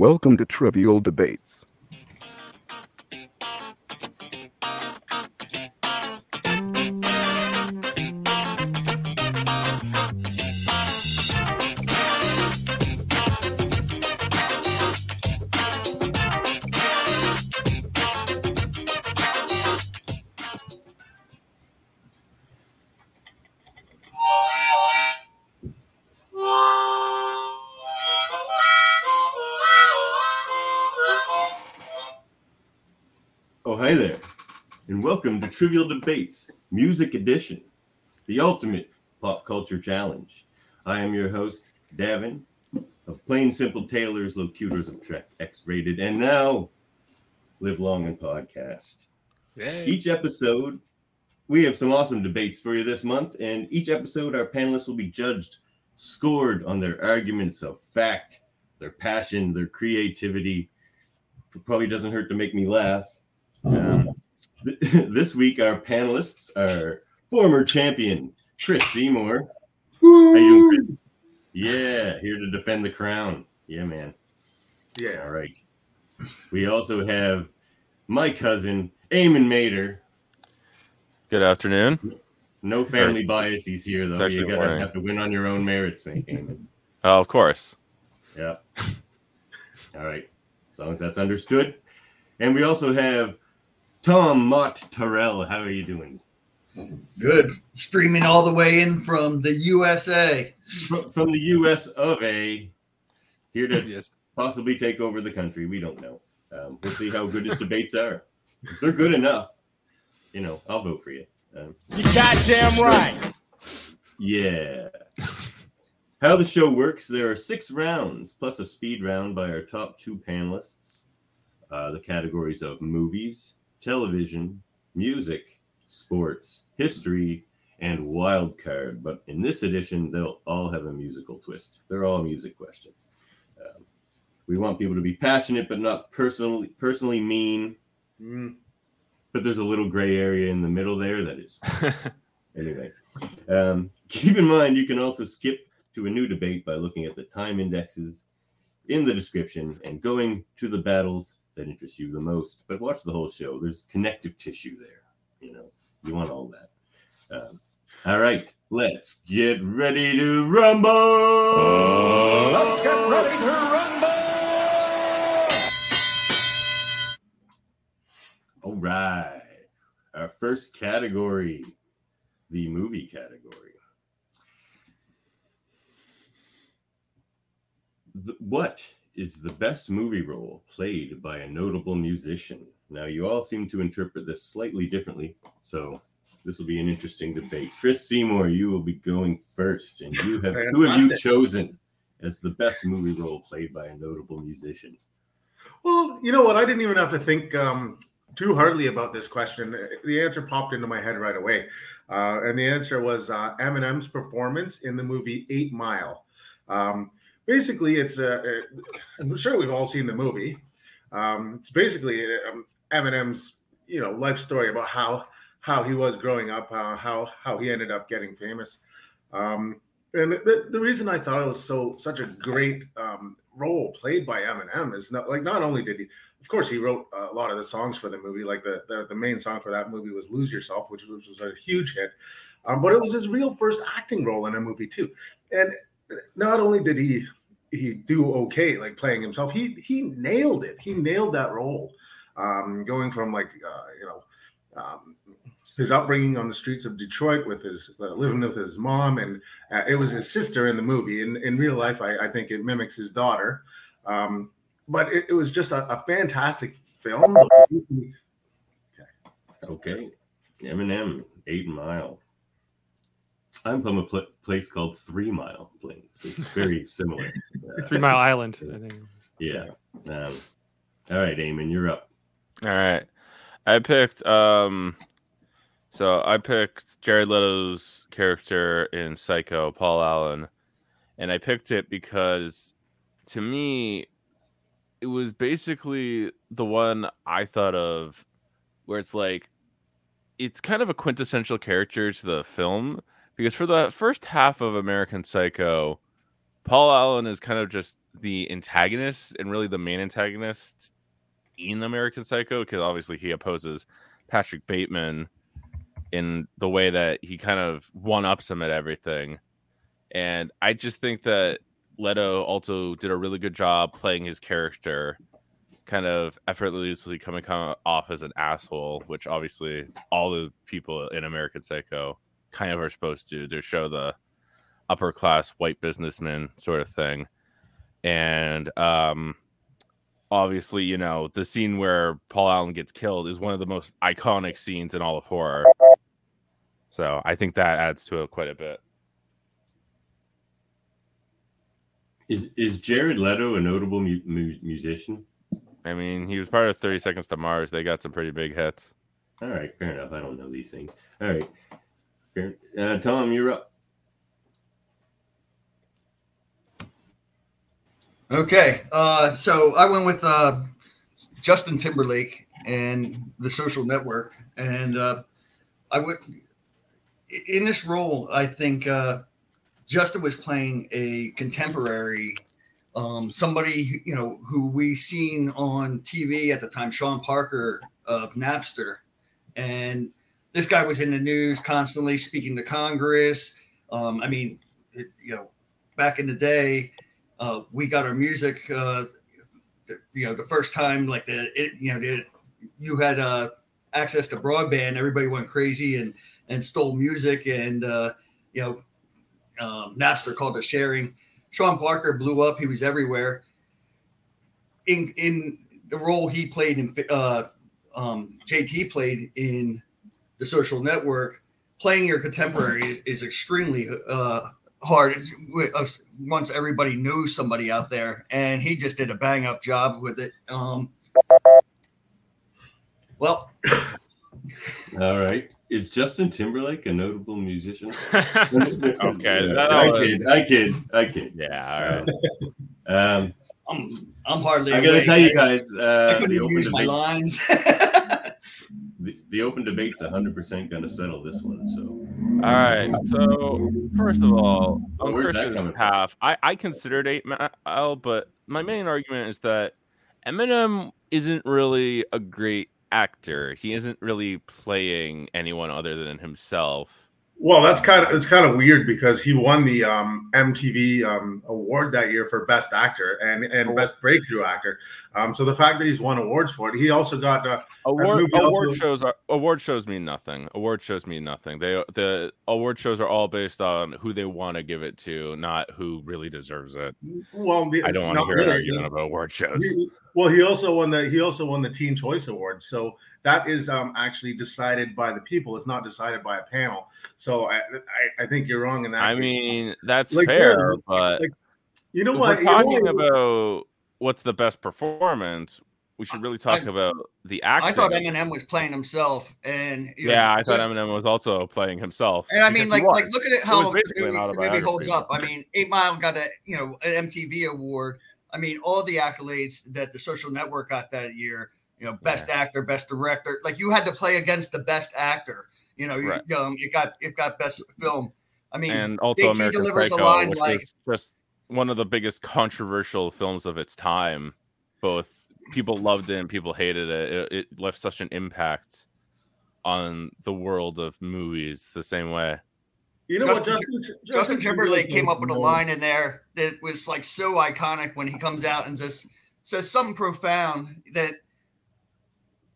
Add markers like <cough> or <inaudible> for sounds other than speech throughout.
Welcome to Trivial Debates. Welcome to Trivial Debates, Music Edition, the ultimate pop culture challenge. I am your host, Davin, of Plain Simple Tailors, Locutors of Trek X Rated, and now Live Long and Podcast. Each episode, we have some awesome debates for you this month, and each episode, our panelists will be judged, scored on their arguments of fact, their passion, their creativity. It probably doesn't hurt to make me laugh. Um, th- <laughs> this week, our panelists are former champion Chris Seymour. How you doing, Chris? Yeah, here to defend the crown. Yeah, man. Yeah. All right. We also have my cousin Eamon Mater. Good afternoon. No family biases here, though. actually You gotta morning. have to win on your own merits, mate. Eamon. Oh, of course. Yeah. All right. As long as that's understood. And we also have Tom Mott Terrell. How are you doing? Good. Streaming all the way in from the USA. From the US of A. Here to Yes. possibly take over the country. We don't know. Um, we'll see how good his debates are. If they're good enough, you know, I'll vote for you. Um, You goddamn right. yeah. How the show works there are six rounds plus a speed round by our top two panelists. Uh, the categories of movies, television, music, sports, history, and wild card. But in this edition, they'll all have a musical twist. They're all music questions. Um, we want people to be passionate but not personally personally mean. Mm. But there's a little gray area in the middle there that is <laughs> Anyway, um, keep in mind you can also skip to a new debate by looking at the time indexes in the description and going to the battles that interests you the most. But watch the whole show. There's connective tissue there. You know, you want all that. Um, all right, let's get ready to rumble. Let's get ready to rumble. All right. Our first category, the movie category. The, what is the best movie role played by a notable musician? Now, you all seem to interpret this slightly differently, so this will be an interesting debate. Chris Seymour, you will be going first, and you have who have you chosen as the best movie role played by a notable musician? Well, you know what? I didn't even have to think um, too hardly about this question. The answer popped into my head right away. Uh, and the answer was uh, Eminem's performance in the movie Eight Mile. Um, basically, it's a, a, I'm sure we've all seen the movie. Um, it's basically um, Eminem's, you know, life story about how how he was growing up, uh, how how he ended up getting famous. Um, and the, the reason I thought it was so such a great um, role played by Eminem is not like not only did he, of course, he wrote a lot of the songs for the movie. Like the the, the main song for that movie was "Lose Yourself," which, which was a huge hit. Um, but it was his real first acting role in a movie too. And not only did he he do okay, like playing himself, he he nailed it. He nailed that role. Um, going from like uh, you know. Um, his upbringing on the streets of Detroit with his uh, living with his mom, and uh, it was his sister in the movie. In in real life, I, I think it mimics his daughter. Um, but it, it was just a, a fantastic film. Okay. Eminem, Eight Mile. I'm from a pl- place called Three Mile Plains. It's very <laughs> similar. Uh, Three Mile Island, I think. yeah. Um, all right, Eamon, you're up. All right. I picked um so I picked Jared Leto's character in Psycho, Paul Allen, and I picked it because to me it was basically the one I thought of where it's like it's kind of a quintessential character to the film because for the first half of American Psycho, Paul Allen is kind of just the antagonist and really the main antagonist in American Psycho because obviously he opposes Patrick Bateman in the way that he kind of one ups him at everything. And I just think that Leto also did a really good job playing his character, kind of effortlessly coming off as an asshole, which obviously all the people in American Psycho kind of are supposed to to show the upper class white businessman sort of thing. And um obviously, you know, the scene where Paul Allen gets killed is one of the most iconic scenes in all of horror. So I think that adds to it quite a bit. Is is Jared Leto a notable mu- mu- musician? I mean, he was part of 30 Seconds to Mars. They got some pretty big hits. All right, fair enough. I don't know these things. All right, Uh, Tom, you're up. Okay, uh, so I went with uh, Justin Timberlake and the Social Network, and uh, I would in this role. I think uh, Justin was playing a contemporary, um, somebody you know who we seen on TV at the time, Sean Parker of Napster, and this guy was in the news constantly, speaking to Congress. Um, I mean, it, you know, back in the day uh, we got our music, uh, you know, the first time like the, it, you know, the, you had uh, access to broadband, everybody went crazy and and stole music, and uh, you know, um, Napster called it sharing. Sean Parker blew up; he was everywhere. In in the role he played in, uh, um, JT played in the Social Network, playing your contemporary is, is extremely uh, hard. Once everybody knew somebody out there and he just did a bang up job with it um. Well. <laughs> All right. Is justin timberlake a notable musician? <laughs> Okay yeah, i kid i kid i kid. Yeah all right. Um i'm i'm hardly i gotta awake. tell you guys uh I couldn't use my lines <laughs> the, open debate's 100% going to settle this one. So, all right. So, first of all, on Where's that Christian's behalf, I, I considered Eight Mile, but my main argument is that Eminem isn't really a great actor. He isn't really playing anyone other than himself. Well, that's kind of it's kind of weird because he won the um, MTV um, award that year for best actor and and best breakthrough actor. Um, so the fact that he's won awards for it, he also got uh, award award also... shows. Are, award shows mean nothing. Award shows mean nothing. They the award shows are all based on who they want to give it to, not who really deserves it. Well, the, I don't want to hear really. an argument about award shows. He, well, he also won the he also won the Teen Choice Award. So that is um, actually decided by the people. It's not decided by a panel. So I I, I think you're wrong in that. I case. mean, that's like, fair, but like, you know what? We're talking you know, about what's the best performance. We should really talk I, about the actor. I thought Eminem was playing himself, and yeah, know, I thought just, Eminem was also playing himself. And I mean, like, like look at it how it the movie, movie holds up. I mean, Eight Mile got a you know an MTV award. I mean, all the accolades that the Social Network got that year you know, best yeah. actor, best director. Like you had to play against the best actor. You know, right. you, um, it got it got best film. I mean, and also JT American delivers Psycho, a line like just one of the biggest <laughs> controversial films of its time. Both people loved it and people hated it. It, it left such an impact on the world of movies the same way. You know Justin, what, Justin, Justin, Justin Timberlake came up with a line in there that was like so iconic when he comes out and just says something profound that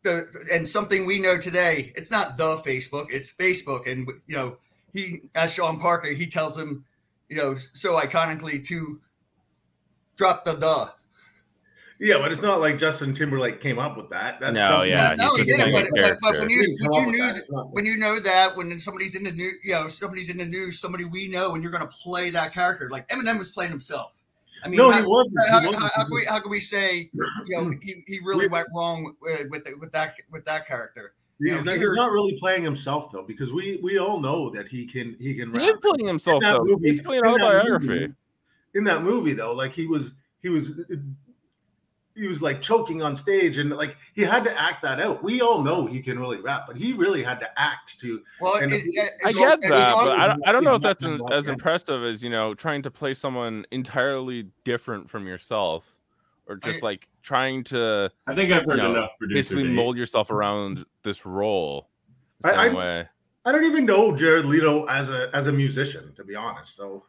the and something we know today. It's not the Facebook, it's Facebook, and you know he as Sean Parker he tells him, you know, so iconically to drop the the. Yeah, but it's not like Justin Timberlake came up with that. That's no, yeah, no, he didn't. But, but, but, when you, when you knew that, when you know that when somebody's in the news, you know, somebody's in the news, somebody we know, and you're going to play that character, like Eminem was playing himself. I mean, no, how, he wasn't. How, he wasn't. How, how, can we, how can we say, you know, he, he really went wrong with with, the, with that with that character? He's, You know, not, he's not really playing himself though, because we we all know that he can he can. He rap. is playing himself though. movie- He's playing autobiography. movie- In that movie though, like he was he was he was like choking on stage and like he had to act that out. We all know he can really rap, but he really had to act to. Well, And it, it- I as get that, but I don't, I don't know if that's an, as impressive as you know trying to play someone entirely different from yourself, or just I- like trying to I think I've heard No, enough producer basically Dave. mold yourself around this role the I- I- way. I don't even know Jared Leto as a as a musician, to be honest. So,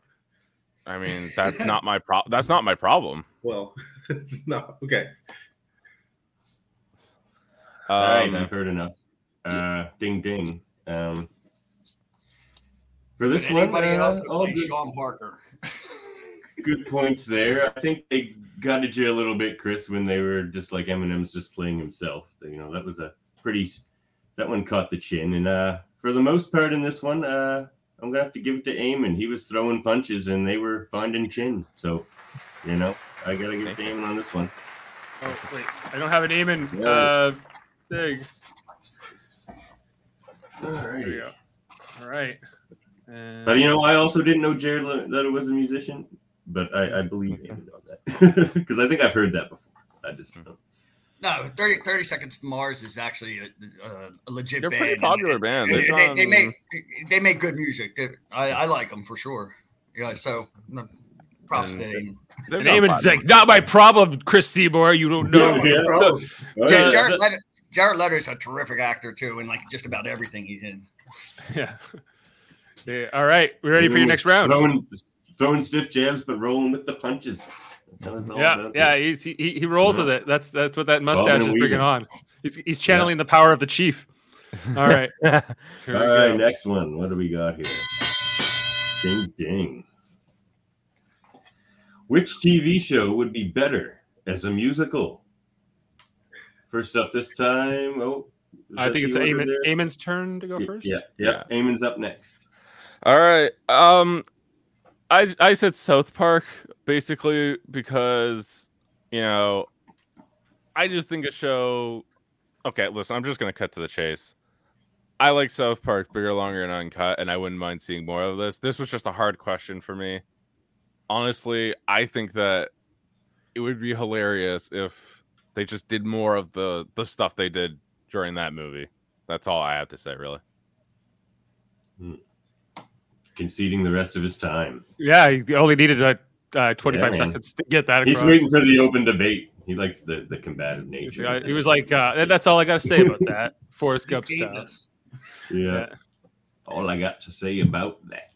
I mean, that's not my problem. That's not my problem. well, <laughs> it's not okay. All right, Um, I've heard enough. Uh, ding ding. Um, for this one, uh, else can all good, Sean Parker. <laughs> good points there. I think they gutted you a little bit, Chris, when they were just like Eminem's just playing himself. You know, that was a pretty. That one caught the chin, and uh, for the most part in this one, uh, I'm gonna have to give it to Eamon. He was throwing punches, and they were finding chin. So, you know, I gotta get Damon on this one. Oh wait, I don't have an Damon Yeah. uh, thing. All There you go. All right. And But you know, I also didn't know Jared Le- Leto was a musician, but I, I believe him on that <laughs> because I think I've heard that before. I just don't. No, 30, 30 Seconds to Mars is actually a, a, a legit they're band. pretty and popular band. They, They've they, make they make good music. I, I like them for sure. Yeah, so no, props to And- them. they've and done Eamon's like, not my problem, Chris Seymour. You don't know. Yeah. <laughs> Oh, yeah. Jared, Leto, Jared Leto's a terrific actor too, and like just about everything he's in. Yeah. Yeah. All right. We ready for your next round? Throwing, throwing stiff jabs, but rolling with the punches. That's what it's all Yeah, about. yeah, he's, he he he rolls with it. That's that's what that mustache is and bringing on. He's he's channeling the power of the chief. <laughs> All right. All right, go. next one. What do we got here? Ding ding. Which TV show would be better as a musical? First up this time. Oh, I think it's the Eamon. Eamon's turn to go Y- first. Yeah, yeah. Eamon's up next. All right. Um, I I said South Park basically because you know I just think a show. Okay, listen. I'm just gonna cut to the chase. I like South Park bigger, longer, and uncut, and I wouldn't mind seeing more of this. This was just a hard question for me. Honestly, I think that it would be hilarious if they just did more of the the stuff they did during that movie. That's all I have to say, really. Conceding the rest of his time. Yeah, he only needed a uh, 25 Yeah, seconds to get that He's waiting for the open debate. He likes the, the combative nature. uh, he was like, uh, "That's all I got to say about that." <laughs> Forrest He's Gump beating style. us. yeah. Yeah. All I got to say about that.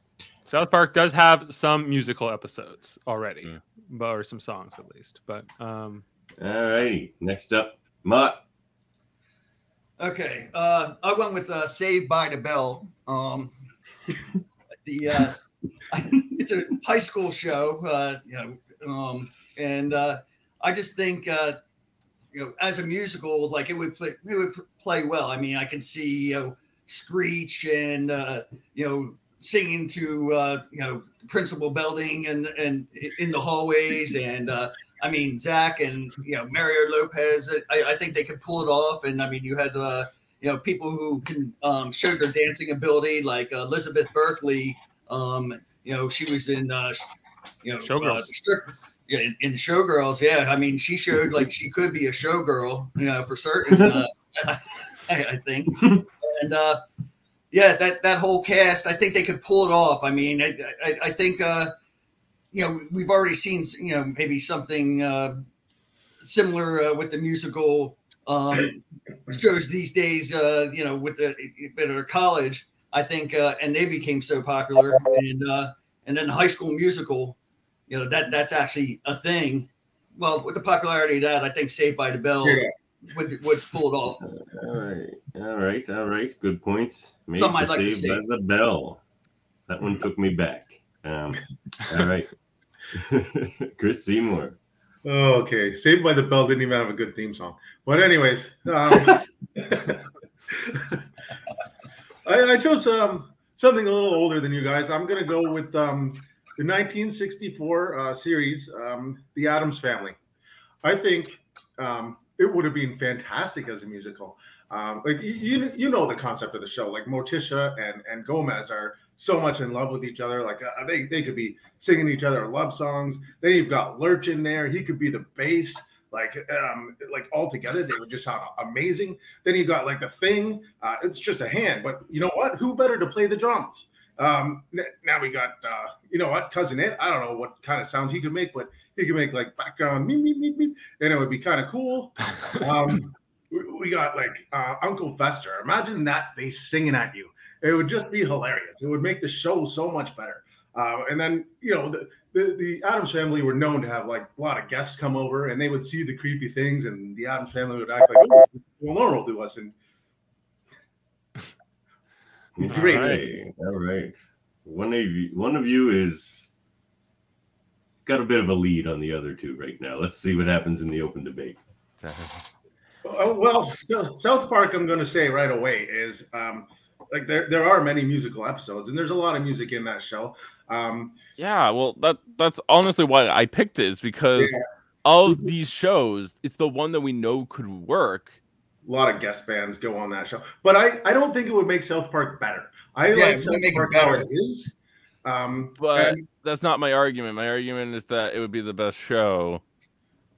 South Park does have some musical episodes already, Mm. but or some songs at least. But um, All righty. Next up, Mutt. Okay, uh, I went with uh, Saved by the Bell. Um, <laughs> the uh, <laughs> it's a high school show, uh, you know, um, and uh, I just think uh, you know, as a musical, like it would play, it would play well. I mean, I can see you know Screech and uh, you know singing to uh, you know principal Belding and and in the hallways and. Uh, I mean, Zach and you know Mario Lopez. I, I think they could pull it off. And I mean, you had uh, you know people who can um, show their dancing ability, like uh, Elizabeth Berkley. Um, you know, she was in uh, you know Showgirls. Uh, strip, yeah, in, in Showgirls. Yeah, I mean, she showed like she could be a showgirl. You know, for certain. Uh, <laughs> I, I think. And uh, yeah, that that whole cast, I think they could pull it off. I mean, I I, I think. Uh, you know, we've already seen, you know, maybe something uh, similar uh, with the musical um, shows these days. Uh, you know, with the our college, I think, uh, and they became so popular, and uh, and then High School Musical, you know, that that's actually a thing. Well, with the popularity of that, I think Saved by the Bell Yeah. Would would pull it off. All right. All right. All right. Good points. Made Something for I'd like to Saved by the bell. That one took me back. Um, all right. <laughs> Chris Seymour. Okay, Saved by the Bell didn't even have a good theme song. But anyways, um, <laughs> I, I chose um, something a little older than you guys. I'm gonna go with um, the 1964 uh, series, um, The Addams Family. I think um, it would have been fantastic as a musical. Um, like you- you, know the concept of the show. Like Morticia and and Gomez are so much in love with each other. Like uh, they they could be singing each other love songs. Then you've got Lurch in there. He could be the bass. like um like all together they would just sound amazing then you got like the thing uh it's just a hand but you know what who better to play the drums um now we got uh you know what cousin Itt i don't know what kind of sounds he could make but he could make like background meep, meep, meep, meep, and it would be kind of cool. <laughs> Um we, got like uh uncle fester. Imagine that face singing at you. It would just be hilarious. It would make the show so much better. Uh, and then you know the, the the Addams family were known to have like a lot of guests come over, and they would see the creepy things, and the Addams family would act like, "Oh, well, normal to us." And Great. All right. All right. One of you, one of you is got a bit of a lead on the other two right now. Let's see what happens in the open debate. uh, <laughs> well, South Park, I'm going to say right away is um, like there there are many musical episodes, and there's a lot of music in that show. Um, Yeah, well, that that's honestly why I picked it is because Yeah. of these shows, it's the one that we know could work. A lot of guest bands go on that show, but I I don't think it would make South Park better. I Yeah, like it South make it Park how it is. Um, But and- that's not my argument. My argument is that it would be the best show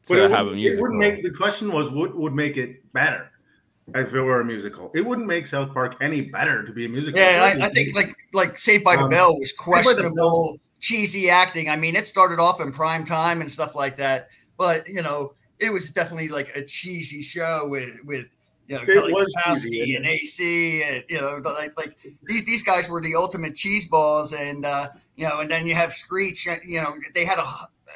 But to it, have a would, it would make the question was what would make it better if it were a musical. It wouldn't make South Park any better to be a musical. Yeah, I, I think like like Saved by the Um, Bell was by Bell- questionable, cheesy acting. I mean, it started off in prime time and stuff like that, but you know, it was definitely like a cheesy show with with you know It Kelly was Kapowski and AC and you know like like these, these guys were the ultimate cheese balls and uh, you know, and then you have Screech. uh, You know, they had a,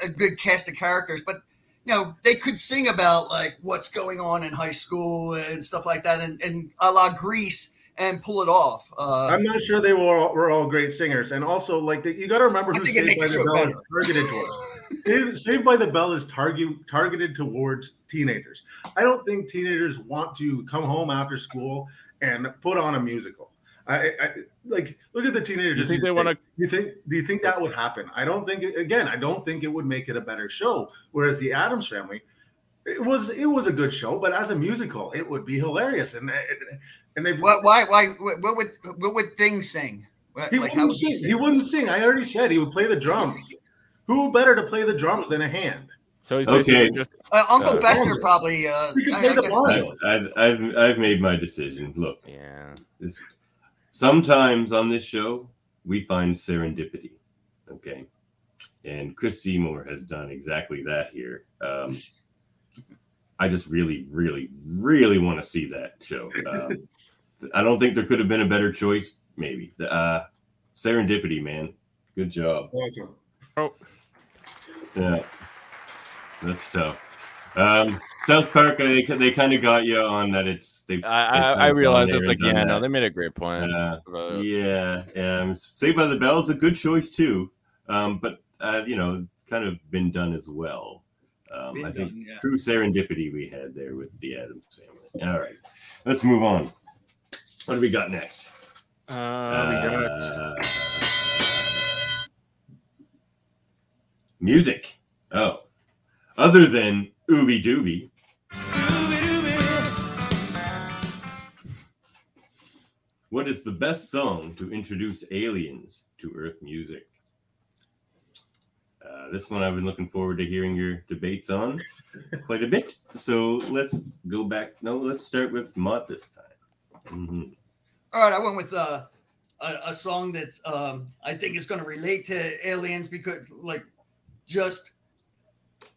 a good cast of characters, but you know, they could sing about like what's going on in high school and stuff like that, and, and a la Grease, and pull it off. Uh, I'm not sure they were all, were all great singers, and also like the, you got to remember who Saved by the Bell is targeted towards. Saved- Saved by the Bell is target, targeted towards teenagers. I don't think teenagers want to come home after school and put on a musical. I, I like look at the teenagers. You think they wanna- You think? Do you think that would happen? I don't think. It, again, I don't think it would make it a better show. Whereas the Addams Family, it was it was a good show, but as a musical, it would be hilarious. And and they've What? Why? Why? What what would what would things sing? What, he like wouldn't would he sing. sing? He wouldn't sing. I already said he would play the drums. Who better to play the drums than a hand? so he's Okay. just Uh, Uncle Uh, Fester probably. Uh, He I- play I the guess- violin. I've, I've, I've made my decision. Look, yeah. It's, sometimes on this show, we find serendipity. Okay. And Chris Seymour has done exactly that here. Um, I just really, really, really want to see that show. Um, I don't think there could have been a better choice, maybe. Uh, serendipity, man. Good job. Awesome. Yeah. That's tough. Um, South Park, they, they kind of got you on that it's. They, I I, kinda I realized it's like yeah, that. no, they made a great point. Uh, about. Yeah, um, Saved by the Bell is a good choice too, um, but uh, you know, it's kind of been done as well. Um, Been I think done, yeah. true serendipity we had there with the Addams family. All right, let's move on. What do we got next? Uh, we got music. Oh, other than Ooby Dooby. What is the best song to introduce aliens to Earth music? Uh, this one I've been looking forward to hearing your debates on quite a bit. So let's go back. No, let's start with Mott this time. Mhm. All right, I went with uh, a, a song that um, I think is going to relate to aliens because, like, just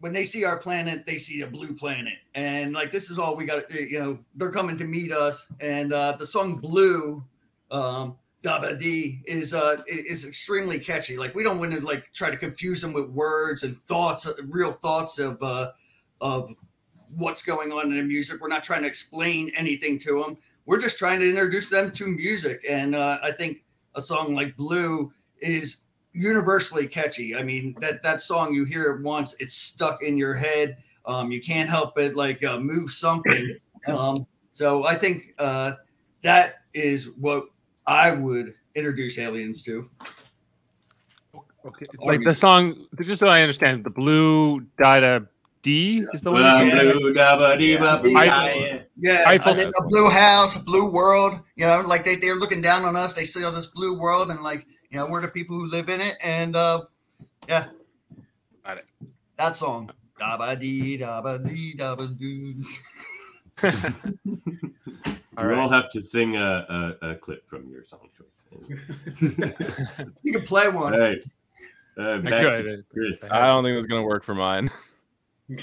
when they see our planet, they see a blue planet, and like this is all we got. You know, they're coming to meet us, and uh, the song "Blue," um, "Daba Dee" is uh, is extremely catchy. Like, we don't want to like try to confuse them with words and thoughts, real thoughts of uh, of what's going on in the music. We're not trying to explain anything to them we're just trying to introduce them to music and uh, i think a song like blue is universally catchy i mean that that song you hear it once it's stuck in your head um, you can't help but like uh, move something <laughs> um, so i think uh, that is what i would introduce aliens to okay. Like the song, just so I understand, the blue dada D is the one. Yeah. blue, dabba, dee, ba, boo, Yeah. yeah, yeah. yeah I think a blue house a blue world you know like they, they're looking down on us they see all this blue world and like you know we're the people who live in it and uh yeah Got it. that song Da ba dee da ba dee da ba doo. <laughs> All we right. all have to sing a, a, a clip from your song choice. You can play one. right. Uh, I back to could. Chris. I don't think it's gonna work for mine. <laughs>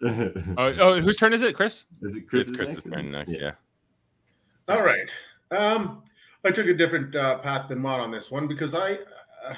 Oh, oh, whose turn is it, Chris? Is it Chris, Chris's Chris's next? turn next. Yeah. All right. Um, I took a different uh, path than Mott on this one because I, uh,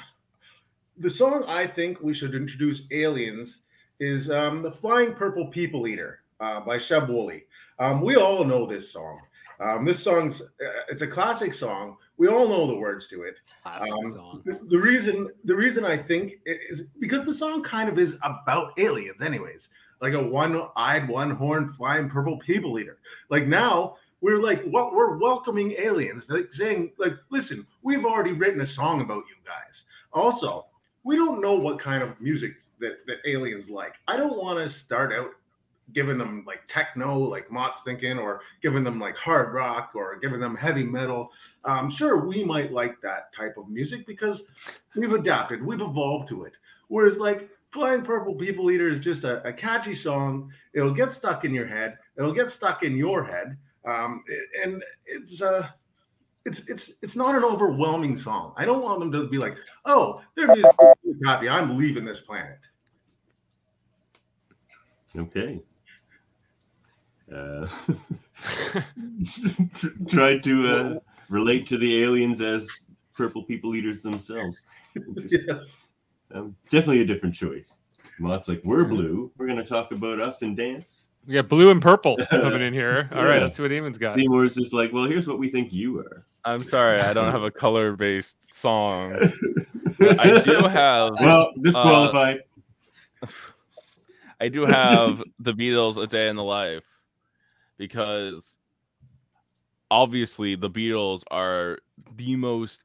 the song I think we should introduce aliens is um, the Flying Purple People Eater uh, by Sheb Wooley. Um, we all know this song. Um, this song's uh, it's a classic song. We all know the words to it. Classic Um, song. The, the reason the reason I think it is because the song kind of is about aliens, anyways. Like a one-eyed, one-horned, flying purple people eater. Like now we're like what we're welcoming aliens, like saying like, listen, we've already written a song about you guys. Also, we don't know what kind of music that, that aliens like. I don't want to start out giving them like techno, like Mott's thinking, or giving them like hard rock, or giving them heavy metal. Um, sure, we might like that type of music because we've adapted, we've evolved to it. Whereas like Flying Purple People Eater is just a, a catchy song. It'll get stuck in your head. It'll get stuck in your head. Um, and it's uh it's it's it's not an overwhelming song. I don't want them to be like, oh, their music is really. I'm leaving this planet. Okay. Uh, <laughs> <laughs> try to uh, relate to the aliens as purple people eaters themselves. Yes. Um, definitely a different choice. Mott's like, we're blue. We're going to talk about us and dance. We got blue and purple <laughs> coming in here. All right, Yeah. let's see what Eamon's got. Seymour's just like, well, here's what we think you are. I'm sorry, I don't have a color based song. <laughs> I do have Well, disqualified. Uh, I do have the Beatles a day in the life because obviously the Beatles are the most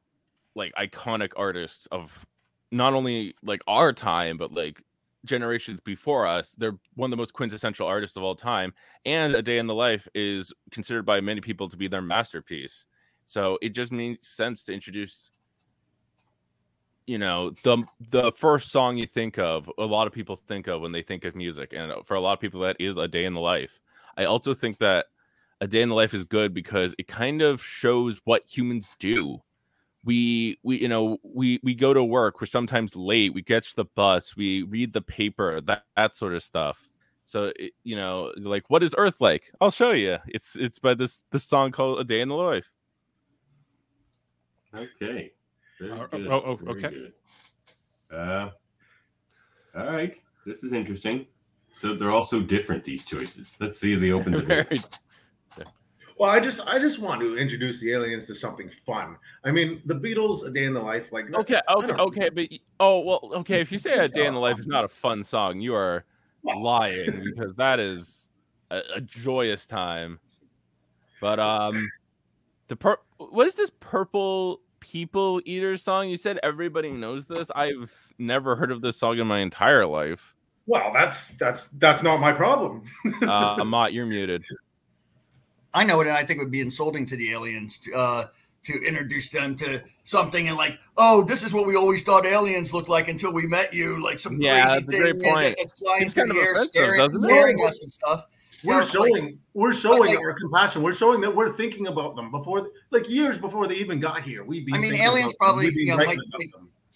like iconic artists of not only like our time but like generations before us. They're one of the most quintessential artists of all time and A Day in the Life is considered by many people to be their masterpiece. So it just makes sense to introduce you know the the first song you think of a lot of people think of when they think of music and for a lot of people that is a day in the life i also think that a day in the life is good because it kind of shows what humans do we we you know we we go to work we're sometimes late we catch the bus we read the paper that that sort of stuff so it, you know like what is earth like i'll show you it's it's by this this song called a day in the life Okay. Very Oh, good. oh, oh, Very okay. good. Uh, all right. This is interesting. So they're all so different, these choices. Let's see the <laughs> open debate. Well, I just I just want to introduce the aliens to something fun. I mean, the Beatles, A Day in the Life, like Okay, okay, okay, but oh well, okay. If you say a day in the life is not a fun song, you are lying <laughs> because that is a, a joyous time. But um, the pur- what is this purple people eater song? You said everybody knows this. I've never heard of this song in my entire life. Well, that's that's that's not my problem. <laughs> Uh, Amat, you're muted. I know it, and I think it would be insulting to the aliens to uh, to introduce them to something and like, oh, this is what we always thought aliens looked like until we met you, like some Yeah, crazy that's a great thing that- point. that's flying It's through the air, offensive, scaring, doesn't it? scaring us and stuff. we're Yeah, like- showing we're showing like- our compassion. We're showing that we're thinking about them before, like years before they even got here. We'd be. I mean, aliens about probably, be you know, writing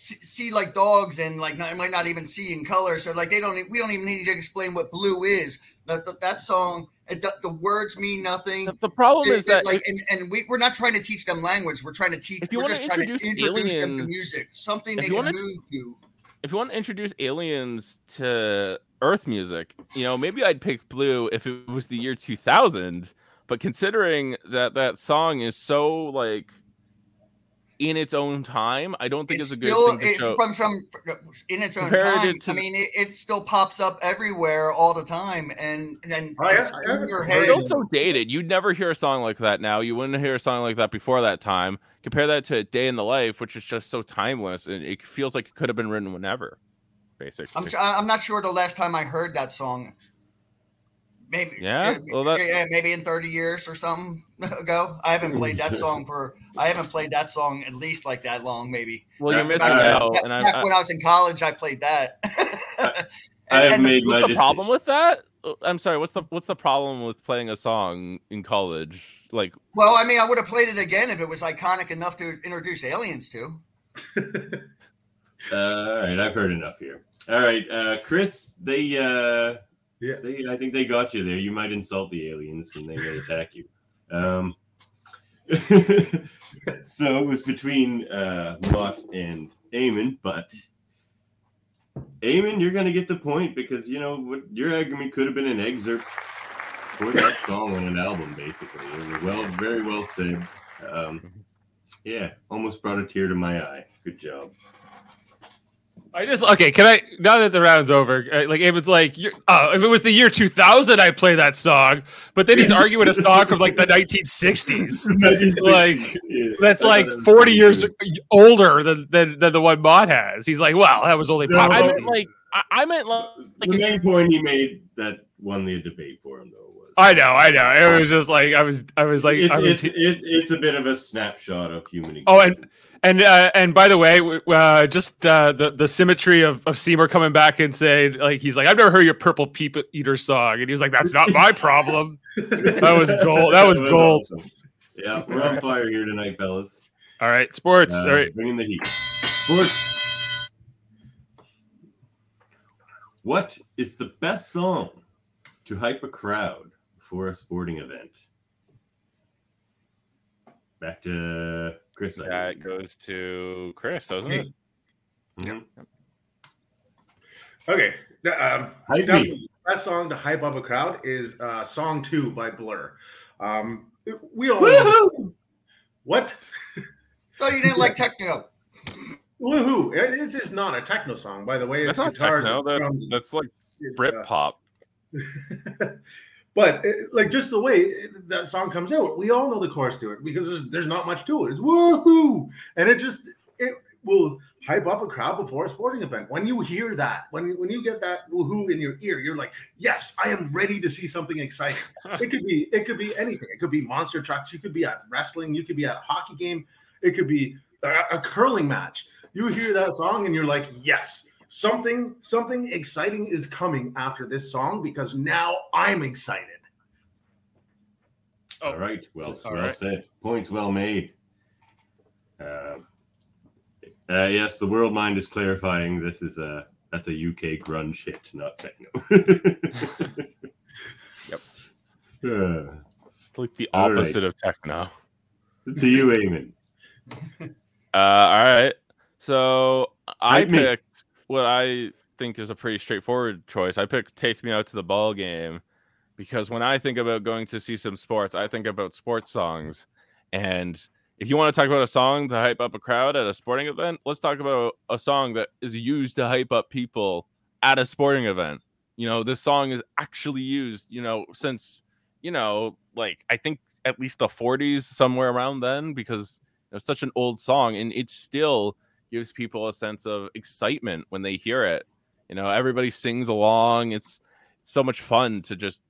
like- about like- them. See, see like dogs and like not, might not even see in color, so like they don't. We don't even need to explain what blue is. That that, that song, it, the, the words mean nothing. The, the problem It- is that like, and, and we, we're not trying to teach them language. We're trying to teach. If you We're just trying to introduce introduce them to music, something they can wanna- move to. if you want to introduce aliens to Earth music, you know, maybe I'd pick Blue if it was the year 2000. But considering that that song is so like in its own time, I don't think It's it's, a good still thing to it, show. from from in its own Compared time. it to- I mean, it, it still pops up everywhere all the time, and and oh, I- it's I in haven't your head. It's also dated. You'd never hear a song like that now. You wouldn't hear a song like that before that time. Compare that to Day in the Life, which is just so timeless, and it feels like it could have been written whenever, basically. I'm I'm not sure the last time I heard that song. Maybe Yeah? Well, that- yeah, maybe in 30 years or something <laughs> ago. I haven't played that <laughs> song for. I haven't played that song at least like that long, maybe. well, you're missing out, Back- and back I, when I was in college, I played that. <laughs> I have and the- made my What's the problem with that? Uh, I'm sorry. What's the what's the problem with playing a song in college? Like, Well, I mean, I would have played it again if it was iconic enough to introduce aliens to. Uh, all right, I've heard enough here. All right, uh, Chris, they, uh, Yeah. they, I think they got you there. You might insult the aliens and they may attack you. Um, <laughs> so it was between uh, Mott and Eamon, but Eamon, you're going to get the point because you know what your argument could have been an excerpt for that song on an album, basically. It was well, very well said. Um, yeah, almost brought a tear to my eye. Good job. I just okay. Can I now that the round's over? uh, Like Eamon's like, you're, oh, if it was the year 2000, I'd play that song. But then he's arguing a song from like the 1960s. <laughs> like Yeah, that's like that 40 years good. older than, than than the one Mott has. He's like, well, that was only No, I popular. meant like I, I meant like, the main point he made that won the debate for him, though, was I know, I know. It was just like I was, I was like, it's, I was, it's, it, it's a bit of a snapshot of human Oh, and- and uh, and by the way, uh, just uh, the the symmetry of of Seymour coming back and saying like he's like, I've never heard your Purple Peep Eater song, and he's like, that's not my problem. <laughs> That was gold. That was gold. awesome. Yeah, we're on fire here tonight, fellas. All right, sports. Uh, All right. Bringing the heat. Sports. What is the best song to hype a crowd for a sporting event? Back to Chris. That believe. goes to Chris, doesn't it? Mhm. Okay. Um, Hype the best song to hype up a crowd is uh, "Song Two by Blur." Um, we all Woohoo! what? So you didn't like techno? Woohoo! It- This is not a techno song, by the way. That's It's not guitars, techno. That, drums, that's like it's, Brit uh, pop. <laughs> but uh, like just the way that song comes out, we all know the chorus to it because there's there's not much to it. It's woohoo, and it just it will hype up a crowd before a sporting event. When you hear that, when when you get that woohoo in your ear, you're like, yes, I am ready to see something exciting. <laughs> it could be it could be anything. It could be monster trucks. You could be at wrestling. You could be at a hockey game. It could be a, a curling match. You hear that song and you're like, yes, something something exciting is coming after this song because now I'm excited. All right. Well, All well right. said. Points well made. Um, uh, yes, the world mind is clarifying. This is a that's a UK grunge hit, not techno. <laughs> Yep. Uh, It's like the All right. opposite of techno. to you, Eamon. <laughs> Uh, all right. So I Hype me. picked what I think is a pretty straightforward choice. I picked "Take Me Out to the Ball Game" because when I think about going to see some sports, I think about sports songs. And if you want to talk about a song to hype up a crowd at a sporting event, let's talk about a song that is used to hype up people at a sporting event. You know, this song is actually used. You know, since you know, like I think at least the 40s, somewhere around then, because it's such an old song and it's still gives people a sense of excitement when they hear it you know everybody sings along it's, it's so much fun to just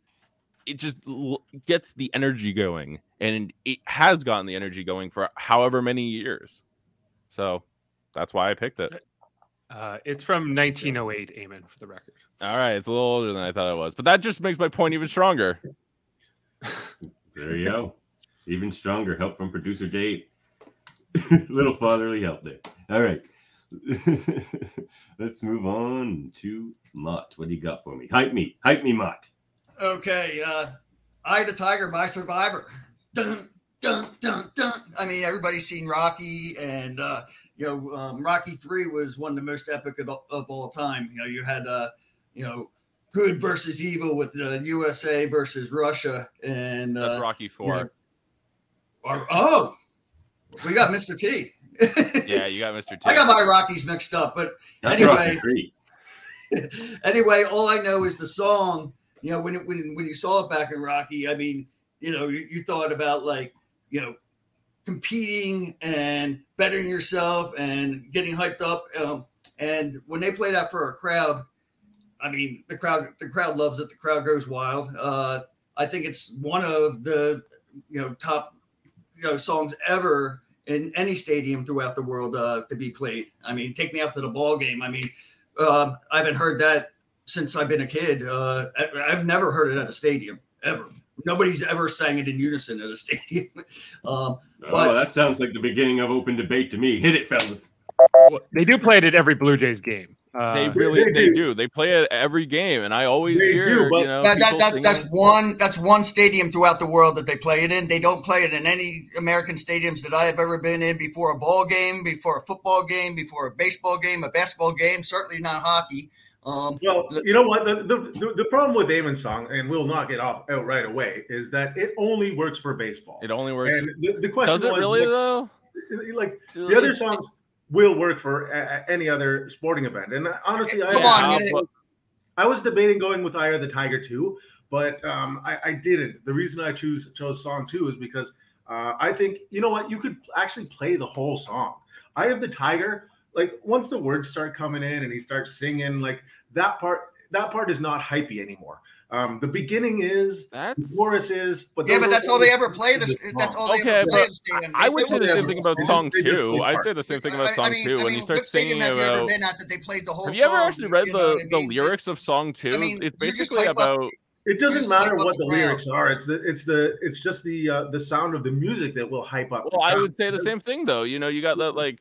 it just l- gets the energy going and it has gotten the energy going for however many years so that's why i picked it Uh, it's from 1908, Eamon, for the record. all right it's a little older than i thought it was but that just makes my point even stronger There you go. Even stronger help from producer Dave. <laughs> Little fatherly help there. All right. <laughs> Let's move on to Mott. What do you got for me? Hype me. Hype me, Mott. Okay, uh, Eye the Tiger, my survivor. Dun, dun, dun, dun. I mean, everybody's seen Rocky, and uh, you know, um, Rocky Three was one of the most epic of, of all time. You know, you had uh, you know, good versus evil with the USA versus Russia, and that's uh, rocky you four know, or- oh, we got Mr. T. yeah you got mr t I got my Rockies mixed up, but That's Anyway. <laughs> Anyway, all I know is the song. You know, when it, when when you saw it back in Rocky, I mean, you know, you, you thought about like, you know, competing and bettering yourself and getting hyped up. Um, and when they play that for a crowd, I mean, the crowd the crowd loves it. The crowd goes wild. Uh, I think it's one of the you know top you know songs ever in any stadium throughout the world uh, to be played. I mean, take me out to the ball game. I mean, um, I haven't heard that since I've been a kid. Uh, I, have never heard it at a stadium ever. Nobody's ever sang it in unison at a <laughs> stadium. um, Oh, but that sounds like the beginning of open debate to me. Hit it, fellas. They do play it at every Blue Jays game. Uh, They really they they do. do. They play it every game, and I always They hear do, but you know that, that, people that, that's singing. one that's one stadium throughout the world that they play it in. They don't play it in any American stadiums that I have ever been in before a ball game, before a football game, before a baseball game, a basketball game. Certainly not hockey. Um, Well, you know what? The, the, the, the problem with Eamon's song, and we'll knock it off out right away, is that it only works for baseball. It only works. and the, the question Does it was, really like, though? like the other It's- songs will work for a, a- any other sporting event. And honestly, I, on, I, I was debating going with Eye of the Tiger too, but um, I, I didn't. The reason I choose chose song two is because uh, I think you know what you could actually play the whole song. Eye of the Tiger, like once the words start coming in and he starts singing, like that part. That part is not hypey anymore. Um, the beginning is, That's the chorus is, but yeah, but that's all they ever play. This, that's song. all they Okay, ever play but stadium. I They- would say the same thing about song two. I'd say the same thing about song two. When you start singing have you ever about, been at that they played the whole have you ever actually read You the I the mean? lyrics of song two? mean, it's basically about It doesn't matter what the the lyrics are. It's the it's the it's just the uh, the sound of the music that will hype up. Well, I would say the same thing though. You know, you got that like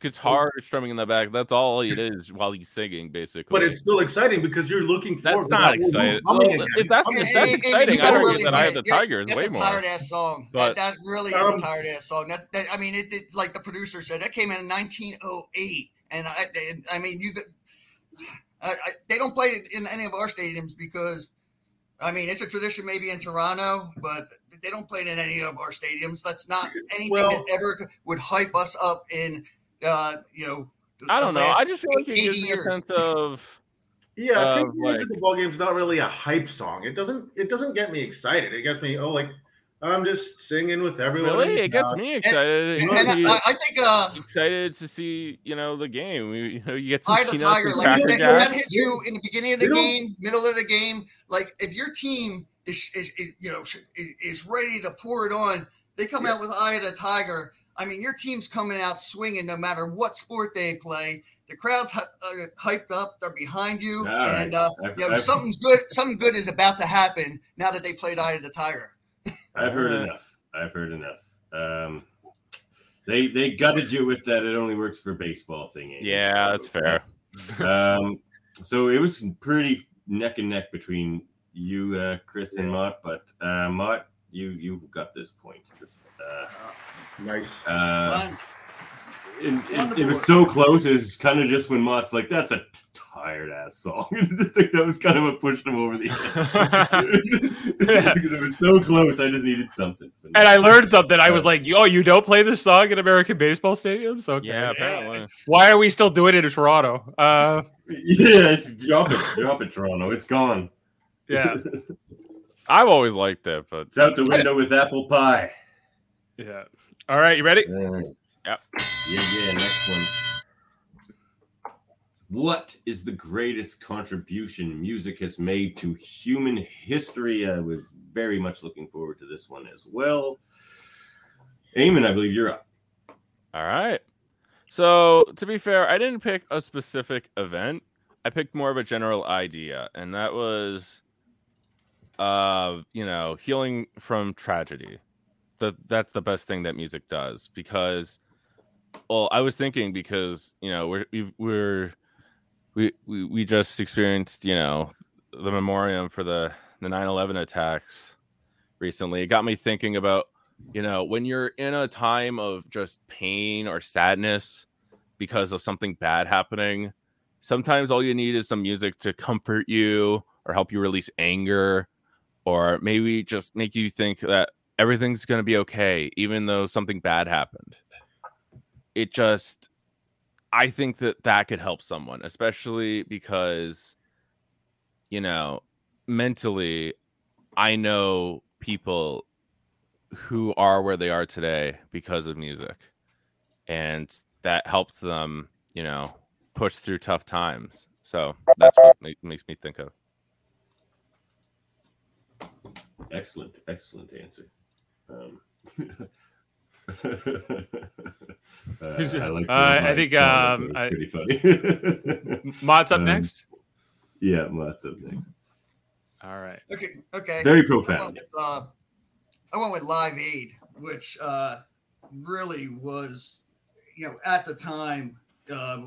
guitar strumming in the back. That's all it is while he's singing, basically. But it's still exciting because you're looking for that's forward. not exciting. Well, if that's And- if that's and you exciting, I gotta really that I have the yeah, Tiger is That's way a more. tired ass song. But- that, that really is Um, a tired ass song. That, that I mean, it, it like the producer said, that came in 1908, and I, I mean, you could. I, I, they don't play it in any of our stadiums because, I mean, it's a tradition maybe in Toronto, but they don't play it in any of our stadiums. That's not anything Well- that ever would hype us up in, uh, you know. I don't know. I just feel like it 80 gives me a sense of Yeah, Uh, taking me like- to the ball game's not really a hype song. It doesn't it doesn't get me excited. It gets me oh like I'm just singing with everyone. really. It gets me excited. And, It and I, I think uh, excited to see you know the game. We, you know, you get some Eye of the Tiger, like that, that hits you in the beginning of the You know- game, middle of the game. Like if your team is, is, is you know is, is ready to pour it on, they come out with Eye of the Tiger. I mean, your team's coming out swinging no matter what sport they play. The crowd's hy- uh, hyped up; they're behind you, All right. and uh, I've, you know I've- something's good. Something good is about to happen now that they played Eye of the Tiger. I've heard Uh, enough. I've heard enough. Um, they they gutted you with that. It only works for baseball singing. Yeah, So, that's fair. um, so it was pretty neck and neck between you, uh, Chris, and Mott. But uh, Mott, you you got this point. This, uh, nice. uh, it, it, it was so close. It was kind of just when Mott's like, "That's a tired ass song." <laughs> It's like that was kind of what pushed him over the edge <laughs> <laughs> because it was so close. I just needed something. But and no. I learned something. I was like, "Oh, you don't play this song in American baseball stadiums? Okay. Yeah, apparently. Why are we still doing it in Toronto? Uh, Yes, drop it, drop it, Toronto. It's gone. yeah, I've always liked it, but It's out the window with apple pie. yeah. All right, you ready? Yep. Yep. Yeah, yeah. Next one. What is the greatest contribution music has made to human history? Uh, we're very much looking forward to this one as well. Eamon, I believe you're up. All right. So to be fair, I didn't pick a specific event. I picked more of a general idea, and that was, uh, you know, healing from tragedy. That that's the best thing that music does because, well, I was thinking because you know we're we're we we we just experienced you know the memoriam for the the 9/11 attacks recently. It got me thinking about you know when you're in a time of just pain or sadness because of something bad happening sometimes all you need is some music to comfort you or help you release anger or maybe just make you think that everything's going to be okay even though something bad happened. It just i think that that could help someone especially because you know mentally i know people who are where they are today because of music and that helped them you know push through tough times. So that's what makes me think of Excellent, excellent answer. Um, <laughs> <laughs> uh, Who's- I, like uh, I think, comment. um, I- pretty funny. <laughs> Mott's up Um, next. Yeah, lots up next. All right. Okay. Okay. Very I went profound. with, uh, I went with Live Aid, which uh, really was, you know, at the time, uh,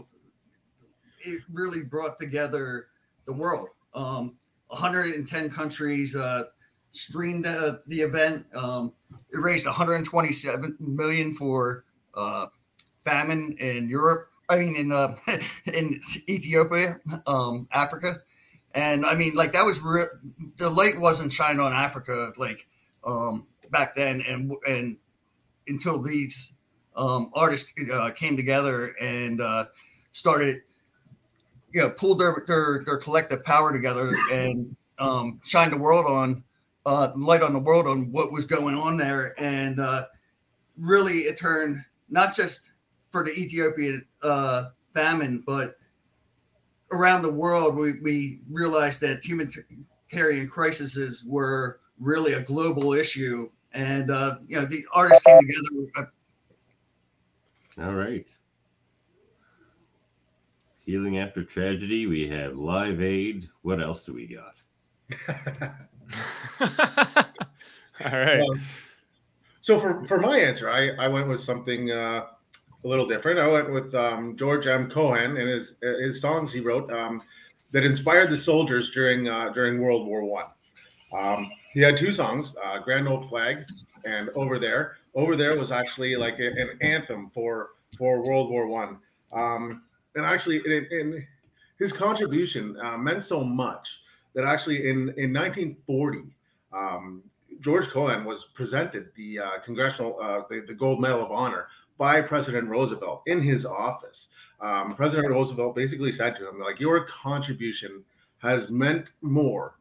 it really brought together the world. Um, 110 countries uh, streamed uh, the event. Um, it raised 127 million for uh, famine in Europe. I mean, in uh, <laughs> in Ethiopia, um, Africa, and I mean, like that was re- the light wasn't shining on Africa like um, back then, and and until these um, artists uh, came together and uh, started, you know, pulled their their, their collective power together and um, shined the world on uh, light on the world on what was going on there, and uh, really it turned not just for the Ethiopian uh, famine, but around the world, we, we realized that humanitarian crises were really a global issue. And, uh, you know, the artists came together. All right. Healing after tragedy. We have Live Aid. What else do we got? <laughs> All right. Um, so for, for my answer, I, I went with something uh, a little different. I went with um, George M. Cohan and his his songs he wrote um, that inspired the soldiers during uh, during World War One. Um, he had two songs, uh, "Grand Old Flag" and "Over There." "Over There" was actually like a- an anthem for for World War One, um, and actually, his contribution uh, meant so much that actually in in 1940. Um, George Cohan was presented the uh, congressional uh, the, the gold medal of honor by President Roosevelt in his office. Um, President Roosevelt basically said to him, like, your contribution has meant more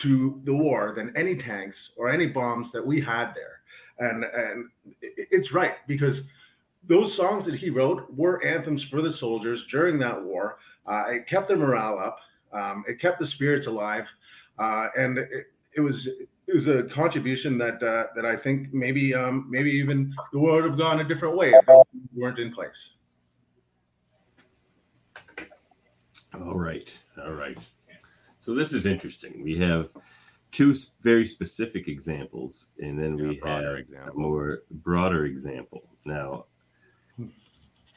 to the war than any tanks or any bombs that we had there. And and it's right because those songs that he wrote were anthems for the soldiers during that war. Uh, it kept their morale up. Um, it kept the spirits alive, uh, and it, it was it was a contribution that uh, that I think maybe um, maybe even the world would have gone a different way if they weren't in place. All right. All right. So this is interesting. We have two very specific examples, and then Yeah, we broader have example. a more broader example. Now,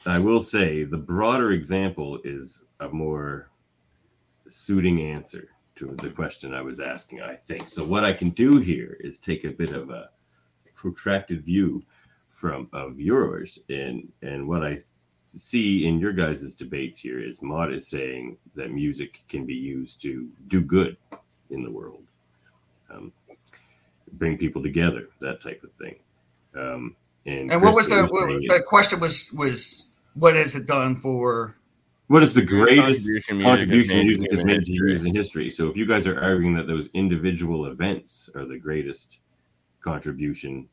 I will say the broader example is a more suiting answer to the question I was asking, I think. So what I can do here is take a bit of a protracted view from of yours and and what I see in your guys' debates here is Mott is saying that music can be used to do good in the world, um, bring people together, that type of thing. Um, and And what was the, what, the question was, was what has it done for, what is the greatest Contribution music contribution has made music to has human made to history. in history? So if you guys are arguing that those individual events are the greatest contribution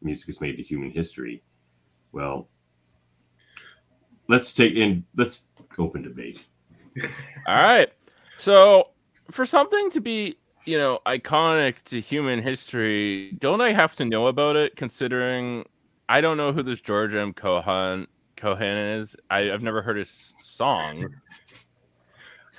music has made to human history, well, let's take in let's open debate. All right. So for something to be, you know, iconic to human history, don't I have to know about it? Considering I don't know who this George M. Cohan Cohan is. I, I've never heard his song.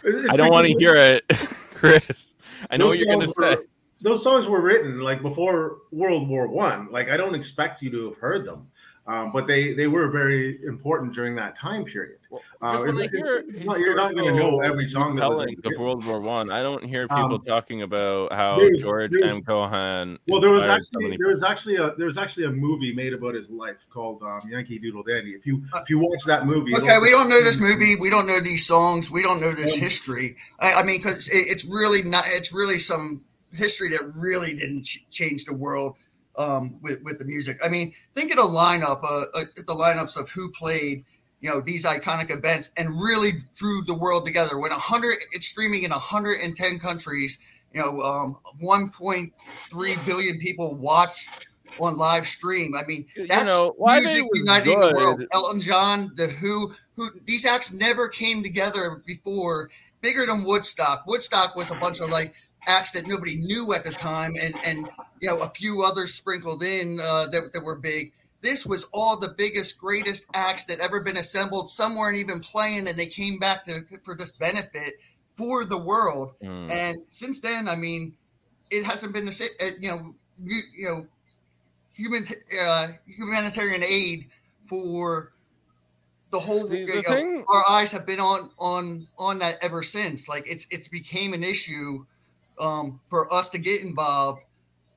<laughs> I don't want to hear it, <laughs> Chris. I know what you're gonna songs say. Those songs were written like before World War One. Like I don't expect you to have heard them, um, but they they were very important during that time period. Uh, Just when I it's- it's not- you're not gonna know every song that was telling of. World War One. I. don't hear people Um, talking about how there's- George there's- M. Cohan. Well, there was inspired so actually there was actually a there was actually a movie made about his life called um, Yankee Doodle Dandy. If you if you watch that movie, okay, we don't know this movie. We don't know these songs. We don't know this history. I, I mean, because it, it's really not, it's really some history that really didn't ch- change the world um, with, with the music. I mean, think of the lineup, uh, uh, the lineups of who played, you know, these iconic events and really drew the world together. When 100, it's streaming in 110 countries, you know, um, 1.3 billion people watch on live stream. I mean, You that's know, why they music uniting the world. Elton John, The Who, who these acts never came together before. Bigger than Woodstock. Woodstock was a bunch of like acts that nobody knew at the time, and and you know a few others sprinkled in uh, that that were big. This was all the biggest, greatest acts that ever been assembled. Some weren't even playing, and they came back to for this benefit for the world. Mm. And since then, I mean, it hasn't been the same. uh, You know, you, you know, human uh, humanitarian aid for the whole. The know, thing- our eyes have been on on on that ever since. Like it's it's became an issue um, for us to get involved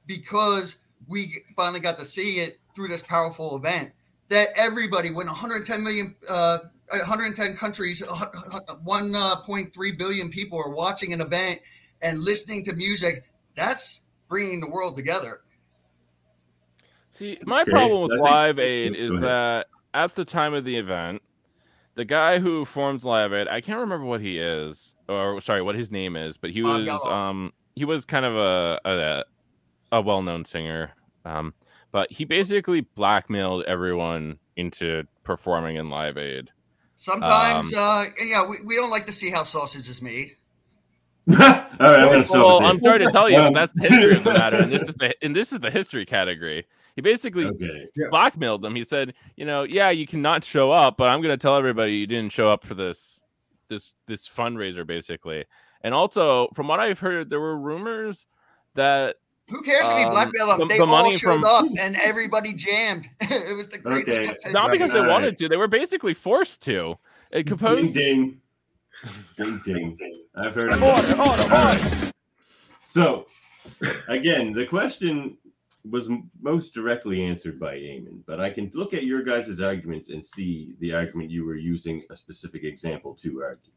because we finally got to see it through this powerful event that everybody when 110 million uh 110 countries uh, 1.3 billion people are watching an event and listening to music that's bringing the world together. See, my Okay, problem with think- Live Aid is that at the time of the event, the guy who forms Live Aid, I can't remember what he is, or sorry, what his name is, but he Bob was Geldof. um he was kind of a a, a well known singer, um, but he basically blackmailed everyone into performing in Live Aid. sometimes Um, uh yeah we, we don't like to see how sausage is made <laughs> All right, I'm gonna stop Well. I'm sorry to tell you, Um, that's the history of the <laughs> matter, and this is the and this is the history category. He basically Okay. blackmailed them. He said, you know, yeah, you cannot show up, but I'm going to tell everybody you didn't show up for this this this fundraiser basically. And also, from what I've heard, there were rumors that who cares if he Um, blackmailed them the- they the all money showed from- up and everybody jammed <laughs> it was the greatest Okay. not because they Alright. wanted to, they were basically forced to. It Ding composed ding. Ding ding. I've heard of Order, order, order. So, again, the question was most directly answered by Eamon, but I can look at your guys' arguments and see the argument you were using a specific example to argue.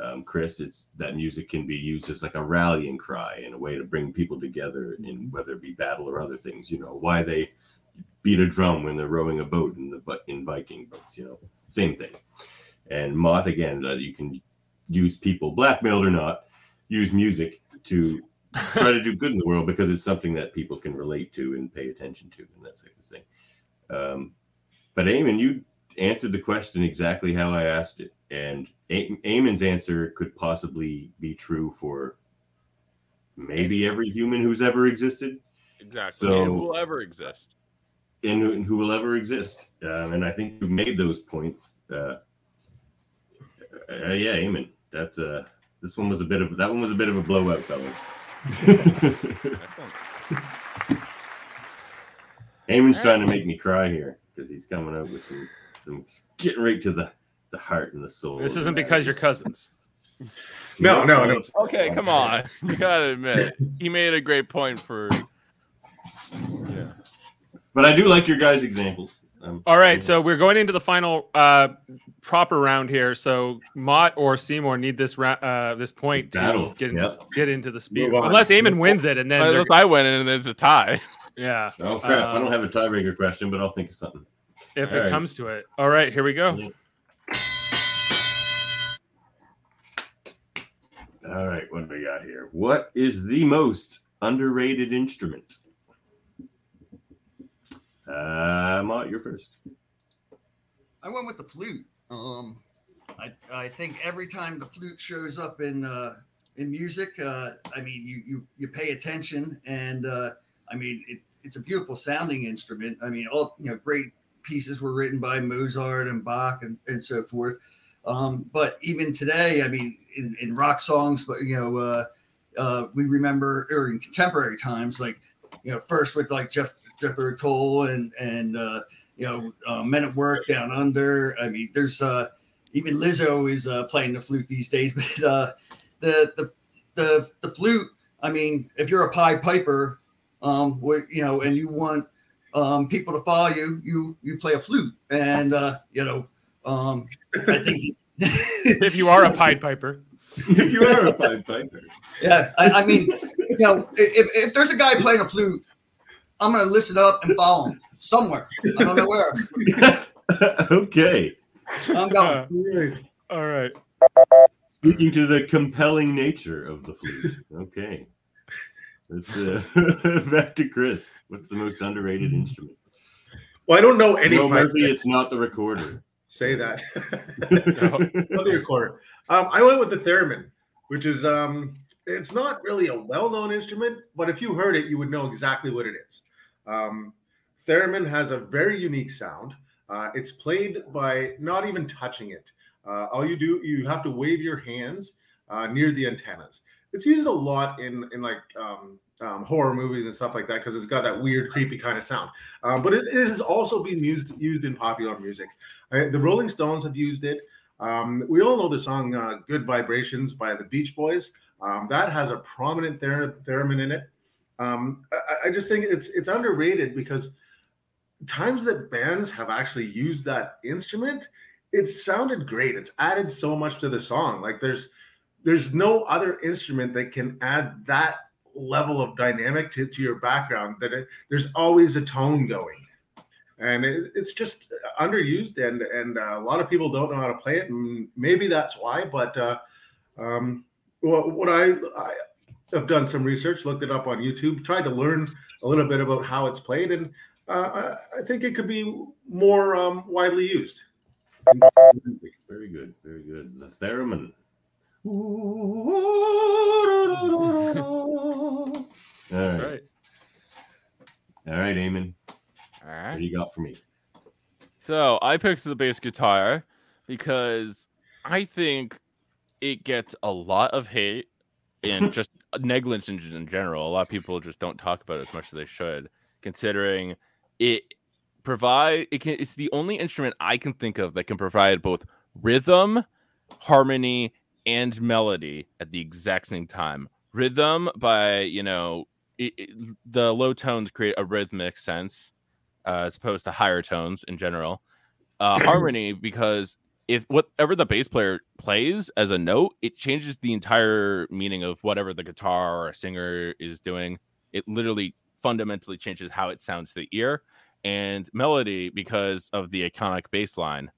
Um, Chris, it's that music can be used as like a rallying cry and a way to bring people together in whether it be battle or other things. You know why they beat a drum when they're rowing a boat in the in Viking boats. You know, same thing. And Mott again that you can use people, blackmailed or not, use music to try to do good in the world because it's something that people can relate to and pay attention to and that type of thing. Um, but Eamon, you answered the question exactly how I asked it, and Eamon's answer could possibly be true for maybe every human who's ever existed exactly So- and will ever exist. and who, and who will ever exist. Um, and I think you made those points. Uh, uh, yeah, Eamon. That's uh, this one was a bit of that one was a bit of a blowout, fellas. Excellent. <laughs> Eamon's trying to make me cry here because he's coming out with some some getting right to the the heart and the soul. This isn't because you're cousins. <laughs> No, no, no. Okay, come on. You gotta admit, he made a great point for. Yeah, but I do like your guys' examples. Um, All right, so we're going into the final uh, proper round here. So Mott or Seymour need this ra- uh, this point to get yep. get into the speed. Unless Eamon wins it, and then they're- Unless I win and there's a tie. yeah, oh crap! I Um, don't have a tiebreaker question, but I'll think of something. if All it right. comes to it. All right, here we go. All right, what do we got here? What is the most underrated instrument? Uh, Mott, you're first. I went with the flute. Um, I, I think every time the flute shows up in uh, in music, uh, I mean, you you you pay attention, and uh, I mean, it, it's a beautiful sounding instrument. I mean, all you know, great pieces were written by Mozart and Bach and, and so forth. Um, but even today, I mean, in, in rock songs, but you know, uh, uh, we remember or in contemporary times, like you know, first with like Jeff Jethro Tull and and uh, you know, uh, Men at Work Down Under. I mean, there's uh, even Lizzo is uh, playing the flute these days. <laughs> But uh, the the the the flute. I mean, if you're a Pied Piper, um, you know, and you want um, people to follow you, you you play a flute, and uh, you know, um, I think. <laughs> If you are a Pied Piper, If you are a Pied Piper. Yeah, I, I mean, you know, if, if there's a guy playing a flute, I'm gonna listen up and follow him somewhere. I don't know where. <laughs> okay. I'm going. Uh, all right. Speaking to the compelling nature of the flute. Okay. Let's uh, <laughs> back to Chris. What's the most underrated instrument? Well, I don't know any. No, Murphy, it's not the recorder. say that. <laughs> Not the recorder. Um, I went with the theremin, which is um, it's not really a well-known instrument, but if you heard it, you would know exactly what it is. Um, theremin has a very unique sound. Uh, it's played by not even touching it. Uh, all you do, you have to wave your hands uh, near the antennas. It's used a lot in in like um, um, horror movies and stuff like that because it's got that weird, creepy kind of sound. Um, but it, it has also been used used in popular music. Uh, the Rolling Stones have used it. Um, we all know the song uh, "Good Vibrations" by the Beach Boys. Um, that has a prominent ther- theremin in it. Um, I, I just think it's it's underrated because times that bands have actually used that instrument, it sounded great. It's added so much to the song. Like there's there's no other instrument that can add that level of dynamic to, to your background that it, there's always a tone going and it, it's just underused and and uh, a lot of people don't know how to play it and maybe that's why but uh, um, what, what I, I have done some research looked it up on youtube tried to learn a little bit about how it's played and uh, I, I think it could be more um, widely used Very good, very good. The theremin. All That's right, right. all right, Eamon. All What do you got for me? So I picked the bass guitar because I think it gets a lot of hate and <laughs> just negligence in general. A lot of people just don't talk about it as much as they should, considering it provide it can it's the only instrument I can think of that can provide both rhythm, harmony, and melody at the exact same time. Rhythm by, you know, it, it- the low tones create a rhythmic sense uh, as opposed to higher tones in general. Uh, <clears throat> harmony because if whatever the bass player plays as a note, it changes the entire meaning of whatever the guitar or singer is doing. It literally fundamentally changes how it sounds to the ear. And melody because of the iconic bass line.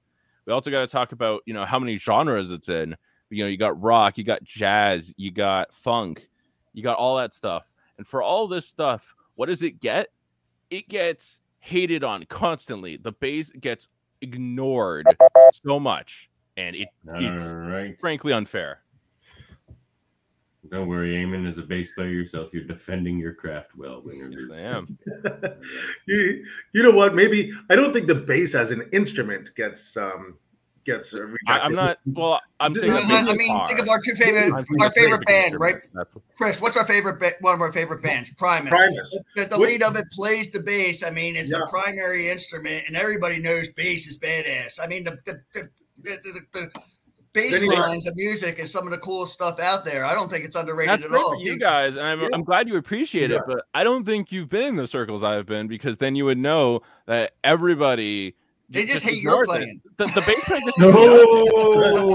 We also got to talk about you know how many genres it's in. You know, you got rock, you got jazz, you got funk, you got all that stuff. And for all this stuff, what does it get? It gets hated on constantly. The bass gets ignored so much, and it, it's right. frankly unfair. Don't worry, Eamon. As a bass player yourself, you're defending your craft well. Win Yes. I am. <laughs> you, you know what maybe i don't think the bass as an instrument gets um gets uh, I, rejected. I'm not. Well, I'm saying. I, I mean, guitar. think of our two favorite, I'm our favorite band, right? That's- Chris, what's our favorite? Ba- one of our favorite bands, Primus. Primus. The, the lead of it plays the bass. I mean, it's Yeah. the primary instrument, and everybody knows bass is badass. I mean, the the the, the, the, the bass lines of music is some of the coolest stuff out there. I don't think it's underrated That's at great all. for you guys, and I'm, Yeah. I'm glad you appreciate it. But I don't think you've been in the circles I've been because then you would know that everybody. They just hate your playing. The, the bass player just <laughs> No,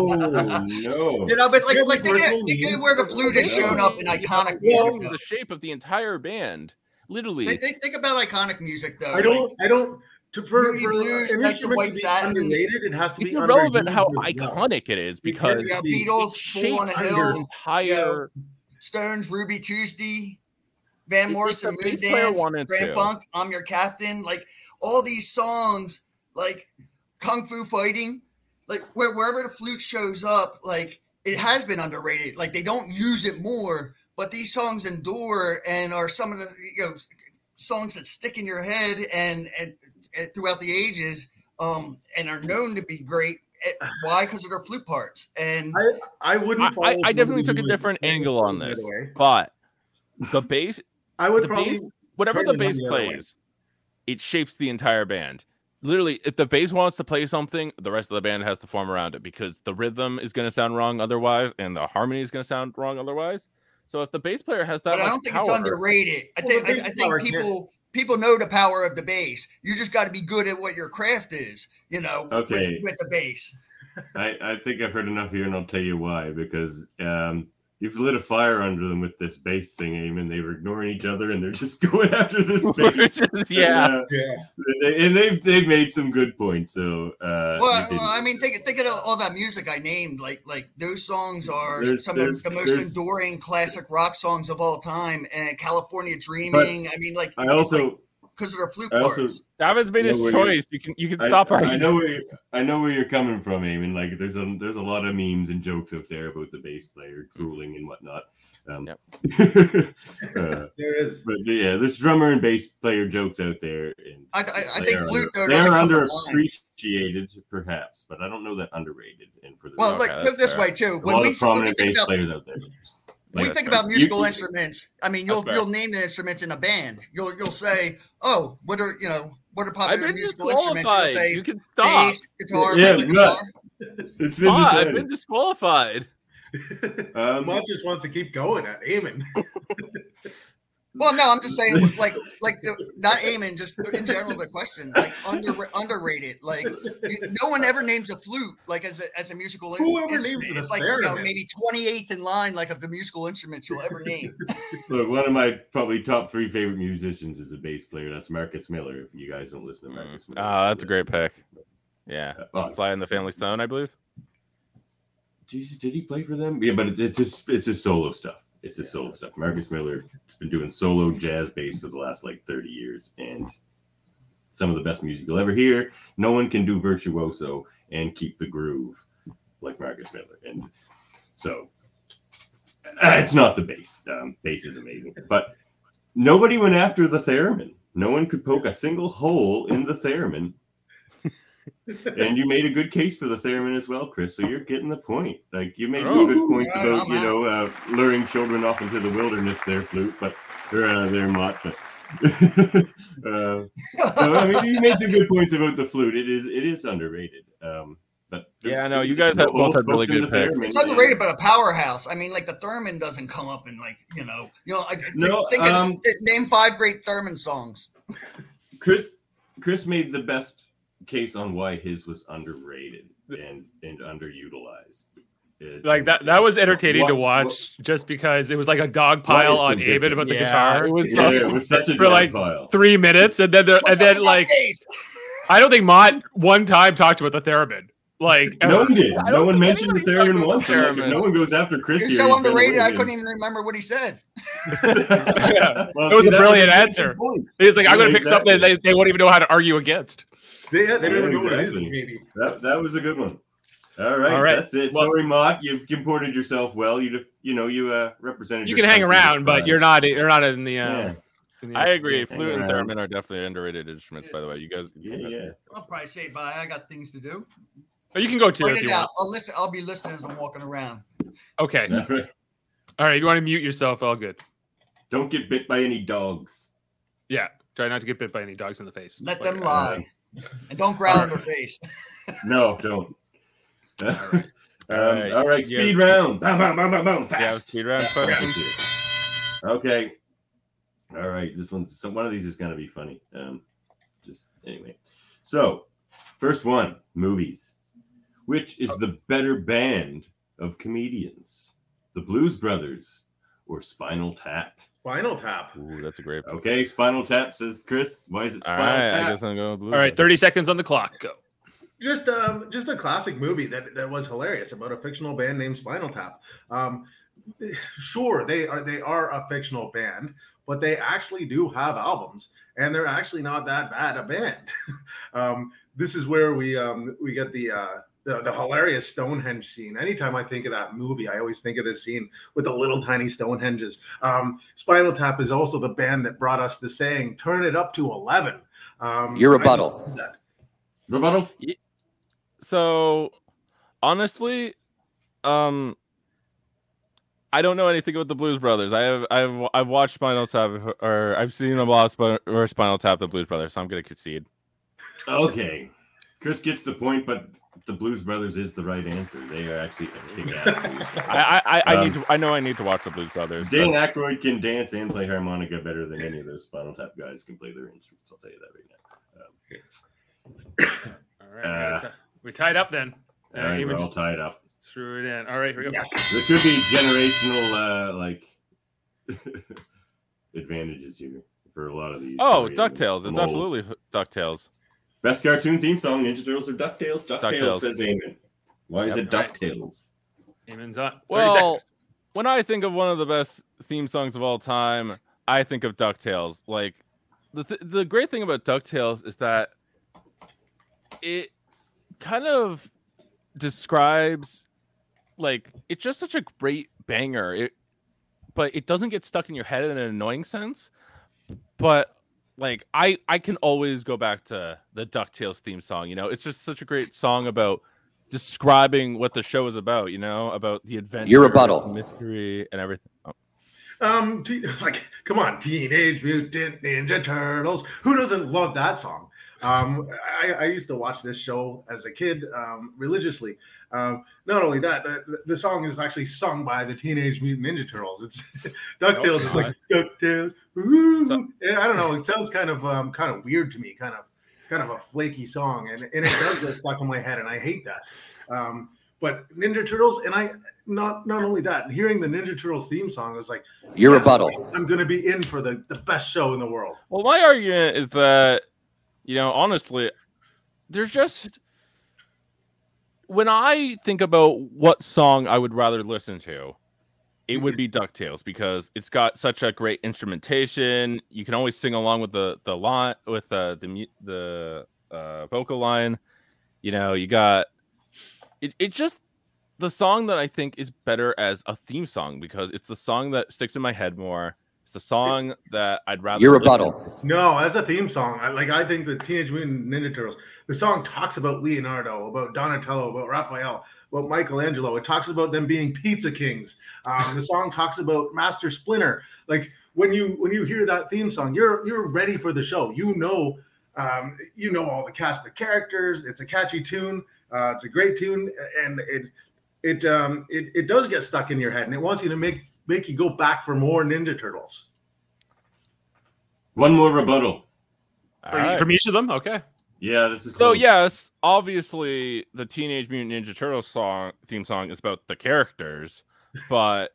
no. You know, but like, like but think, we're of- think of only- where the flute has shown up in iconic music. though. the shape of the entire band, literally. Think, think, think about iconic music though. i don't i don't to for, Moody for Blues, an Knights of White to Satin. underrated it has to it's be irrelevant how underused as well. iconic it is because Like, be- yeah, Beatles, it Fool on a shaped Hill, the entire. Stones, Ruby Tuesday, Van If- if Morrison, Moon Dance, wanted Grand to. Funk, I'm Your Captain. Like all these songs, like Kung Fu Fighting, like where, wherever the flute shows up, like it has been underrated. Like they don't use it more, but these songs endure and are some of the you know songs that stick in your head and and, and throughout the ages, um, and are known to be great. Eh, Why? Because of their flute parts. And I, I wouldn't. I- I- definitely took a different angle on this. way. But the bass, <laughs> I would the probably. bass, whatever the bass on the other way. plays, it shapes the entire band. Literally, if the bass wants to play something, the rest of the band has to form around it because the rhythm is going to sound wrong otherwise, and the harmony is going to sound wrong otherwise. So if the bass player has that but much I don't think power, it's underrated. I think the I, I think can- people people know the power of the bass. You just got to be good at what your craft is. You know, with- Okay. with, the bass. I, I think I've heard enough here, and I'll tell you why. Because um, you've lit a fire under them with this bass thing, Eamon. They were ignoring each other, and they're just <laughs> going after this <laughs> bass. yeah, Uh, Yeah. they- and they've they've made some good points. So, uh, Well, well, I mean, think think of all that music I named. Like like those songs are There's- some there's- of the most enduring classic rock songs of all time. And California Dreaming. I mean, like I also because of their flute I also- parts. David's made You his know you- choice. You can you can I, stop I arguing. know where you, I know where you're coming from, Eamon. Like there's a there's a lot of memes and jokes out there about the bass player drooling and whatnot. Um, Yep. <laughs> uh, There is. but yeah, there's drummer and bass player jokes out there, and I, I, I think are flute though they're underappreciated, line. perhaps, but I don't know that underrated. And for the Well, look, like put it this way too. a When lot we, of when we prominent think bass about players out there. When we think about musical You- instruments, I mean, you'll you'll name the instruments in a band. You'll you'll say, oh, what are you know what are I've popular been musical instruments? You'll say You can stop. bass, guitar, Yeah, rhythm guitar. <laughs> It's been Ah, I've been disqualified. Um, Mott just wants to keep going at Eamon. Well, no, I'm just saying, like, like the, not aiming, just in general, the question, like, under underrated. Like, you, no one ever names a flute like as a as a musical in- Who ever names instrument. it It's like you know, maybe 28th in line, like of the musical instruments you'll ever name. <laughs> Look, one of my probably top three favorite musicians is a bass player. That's Marcus Miller. If you guys don't listen to Marcus Miller, Ah, that's a great pick. Yeah. Uh, oh, Sly and the Family Stone, I believe. Jesus, did he play for them? Yeah, but it's, it's just it's his solo stuff. It's his solo stuff. Marcus Miller has been doing solo jazz bass for the last like 30 years, and some of the best music you'll ever hear. No one can do virtuoso and keep the groove like Marcus Miller, and so uh, it's not the bass. Um, bass is amazing, but nobody went after the theremin. No one could poke a single hole in the theremin and you made a good case for the theremin as well, Chris. So you're getting the point. Like you made some good points Right, about I'm you know uh, luring children off into the wilderness. There, flute, but or uh, there, Mott. But <laughs> uh, I mean, you made some good points about the flute. It is it is underrated. Um, but Yeah, no, you guys have- both had really good picks. It's underrated, but a powerhouse. I mean, like the theremin doesn't come up in like you know, you know. I, No, think, think of- um, name five great theremin songs. Chris Chris made the best case on why his was underrated and and underutilized. It- Like that that was entertaining to What- watch just because it was like a dog pile on Aben different? about the Yeah, guitar. it was Yeah, it was such a For, like, pile. Three minutes and then there, and then like? I don't think Mott one time talked about the theremin. Like No one did. No one mentioned the anybody's theremin once. the I'm like, if theremin. no one goes after Chris. You're here, so he's underrated. I couldn't even remember what he said. <laughs> Well, That was see, a brilliant answer. He's like, I'm gonna pick exactly. something they, they won't even know how to argue against. They, yeah, they Yeah, don't even know what it is, exactly. That, that was a good one. All right, All right. that's it. Well- Sorry, Mott, you've comported yourself well. You you know you uh, represented. You your can hang around, but you're not you're not in the uh Yeah, I agree. Hang Flute and theremin are definitely underrated instruments, by the way. You guys, yeah, yeah. I'll probably say bye. I got things to do. Oh, you can go too Write if you down. want. I'll listen. I'll be listening as I'm walking around. Okay. That's right. All right. You want to mute yourself? All good. Don't get bit by any dogs. Yeah. Try not to get bit by any dogs in the face. Let Like, them uh, lie, and don't growl in their face. <laughs> No, don't. <laughs> right. um, All right. all right, Yeah. speed round. Boom, boom, boom, boom, boom. Yeah, Fast. speed round Fast. Okay. All right. This one's so one of these is gonna be funny. Um, just anyway. So, first one, movies. Which is the better band of comedians? The Blues Brothers or Spinal Tap? Spinal Tap. Ooh, that's a great. pick. Okay, Spinal Tap says Chris. Why is it All Spinal right, I Tap? guess I'm going with Blue. All right. 30 seconds on the clock. Go. Just um, just a classic movie that, that was hilarious about a fictional band named Spinal Tap. Um, sure, they are they are a fictional band, but they actually do have albums, and they're actually not that bad a band. <laughs> um, this is where we um, we get the, uh, the the hilarious Stonehenge scene. Anytime I think of that movie, I always think of this scene with the little tiny Stonehenges. Um, Spinal Tap is also the band that brought us the saying "Turn it up to 11." Um, Your rebuttal. Rebuttal? So, honestly, um, I don't know anything about the Blues Brothers. I have I've I've watched Spinal Tap or I've seen a lot of or Spinal Tap the Blues Brothers, so I'm gonna concede. Okay. Chris gets the point, but the Blues Brothers is the right answer. They are actually a kick-ass <laughs> blues. I I, I, I need Um, to I know I need to watch the Blues Brothers. Dan That's- Aykroyd can dance and play harmonica better than any of those Spinal Tap guys can play their instruments. I'll tell you that right now. Um, <coughs> All right. Uh, we're tied up then. Uh, all right, Eamon we're all tied up. threw it in. All right. Here we go. Yes. There could be generational uh, like <laughs> advantages here for a lot of these. Oh, Sorry, Ducktales! It's absolutely Ducktales. Best cartoon theme song: Ninja Turtles or Ducktales? Ducktales, DuckTales. says Eamon. Why is it Ducktales? Eamon's on. Well, seconds. when I think of one of the best theme songs of all time, I think of DuckTales. Like the th- the great thing about DuckTales is that it kind of describes like it's just such a great banger. It but it doesn't get stuck in your head in an annoying sense. But like I I can always go back to the DuckTales theme song. You know, it's just such a great song about describing what the show is about. You know, about the adventure, Your rebuttal. mystery, and everything. Oh. Um, te- <laughs> like, come on, Teenage Mutant Ninja Turtles. Who doesn't love that song? Um, I, I used to watch this show as a kid um, religiously. Um, not only that, the, the song is actually sung by the Teenage Mutant Ninja Turtles. It's <laughs> Ducktales is like Ducktales. So- I don't know. It sounds kind of um, kind of weird to me. Kind of kind of a flaky song, and, and it does get stuck in my head, and I hate that. Um, but Ninja Turtles, and I not not only that, hearing the Ninja Turtles theme song was like Your Yes, rebuttal. I'm going to be in for the, the best show in the world. Well, my argument is that, you know, honestly, there's just when I think about what song I would rather listen to, it would be DuckTales because it's got such a great instrumentation. You can always sing along with the the line with the the the uh, vocal line. You know, you got it. It just the song that I think is better as a theme song because it's the song that sticks in my head more. It's the song that I'd rather Your listen rebuttal. No, as a theme song, I, like I think the Teenage Mutant Ninja Turtles, the song talks about Leonardo, about Donatello, about Raphael, about Michelangelo. It talks about them being pizza kings. Um, the song talks about Master Splinter. Like when you when you hear that theme song, you're you're ready for the show. You know, um, you know all the cast of characters. It's a catchy tune. Uh, it's a great tune, and it it um it, it does get stuck in your head, and it wants you to make make you go back for more Ninja Turtles. One more rebuttal. All From, right. from each of them? Okay. Yeah, this is So close. yes, obviously the Teenage Mutant Ninja Turtles song theme song is about the characters, but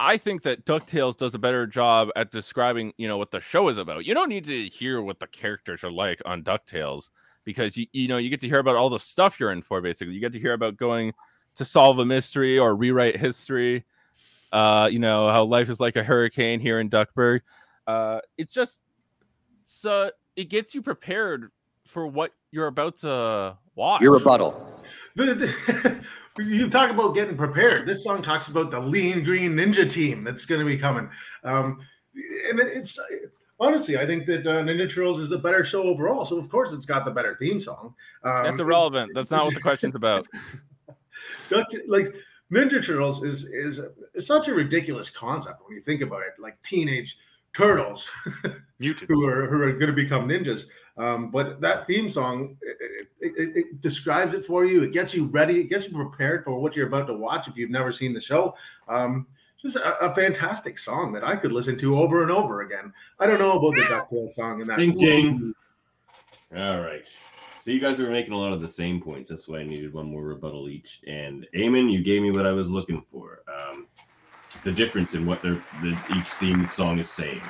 I think that DuckTales does a better job at describing, you know, what the show is about. You don't need to hear what the characters are like on DuckTales because you you know, you get to hear about all the stuff you're in for basically. You get to hear about going to solve a mystery or rewrite history. Uh, you know, how life is like a hurricane here in Duckburg. Uh, it's just so it gets you prepared for what you're about to watch. Your rebuttal. The- the- <laughs> you talk about getting prepared. This song talks about the Lean Green Ninja team that's going to be coming. Um, and it- it's honestly, I think that uh, Ninja Turtles is the better show overall. So of course, it's got the better theme song. Um, That's irrelevant. That's not what the question's about. <laughs> Duck- like Ninja Turtles is is is such a ridiculous concept when you think about it. Like teenage turtles <laughs> Mutants. who are who are going to become ninjas. Um, but that theme song it, it, it, it describes it for you. It gets you ready. It gets you prepared for what you're about to watch if you've never seen the show. Um, just a, a fantastic song that I could listen to over and over again. I don't know about the DuckTales song and that. Ding ding. All right. So you guys were making a lot of the same points. That's why I needed one more rebuttal each. And Eamon, you gave me what I was looking for. Um, the difference in what they're, the, each theme song is saying.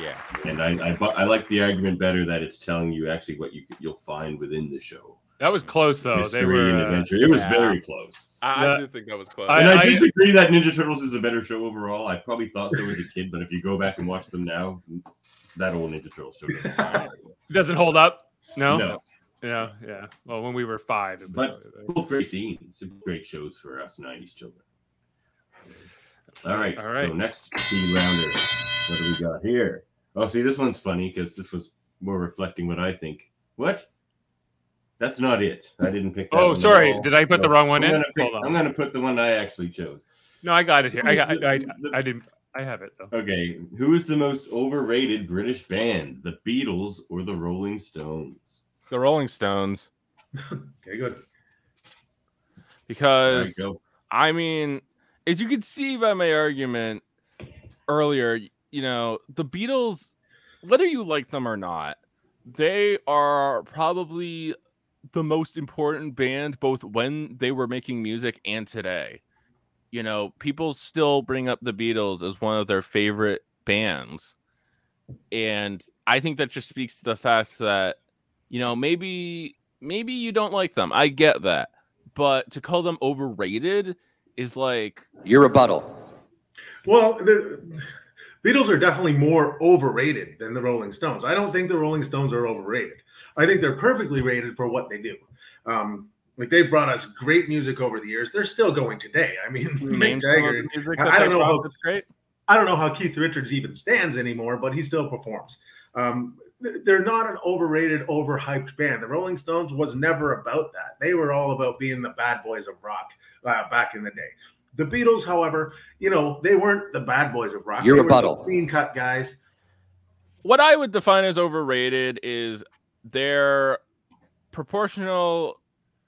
Yeah. And I, I, I like the argument better that it's telling you actually what you you'll find within the show. That was close though. Mystery they were and adventure. It was yeah. very close. I, I do think that was close. I- And I, I- disagree that Ninja Turtles is a better show overall. I probably thought so as a kid, but if you go back and watch them now, that old Ninja Turtles show doesn't <laughs> hold up. doesn't hold up. No? No. Yeah, yeah. Well, when we were five, it was But- both great themes, great shows for us '90s children. All right, All right. So next speed rounder, what do we got here? Oh, see, this one's funny because this was more reflecting what I think. What? That's not it. I didn't pick. That Oh, sorry. Did I put the wrong one I'm in? Gonna pick, Hold on. I'm going to put the one I actually chose. no, I got it here. I got. The- I, I, the- I didn't. I have it though. Okay, who is the most overrated British band? The Beatles or the Rolling Stones? The Rolling Stones, <laughs> Okay, good. Because go. I mean, as you can see by my argument earlier, you know, the Beatles, whether you like them or not, they are probably the most important band both when they were making music and today. You know, people still bring up the Beatles as one of their favorite bands. And I think that just speaks to the fact that, you know, maybe maybe you don't like them. I get that. But to call them overrated is like Your rebuttal. Well, the Beatles are definitely more overrated than the Rolling Stones. I don't think the Rolling Stones are overrated. I think they're perfectly rated for what they do. Um, like they've brought us great music over the years. They're still going today. I mean, name <laughs> Mick Jagger. I- I don't know how- that's great. I don't know how Keith Richards even stands anymore, but he still performs. Um, they're not an overrated, overhyped band. The Rolling Stones was never about that. They were all about being the bad boys of rock uh, back in the day. The Beatles, however, you know, they weren't the bad boys of rock. Your They were the rebuttal. clean cut guys. what I would define as overrated is their proportional,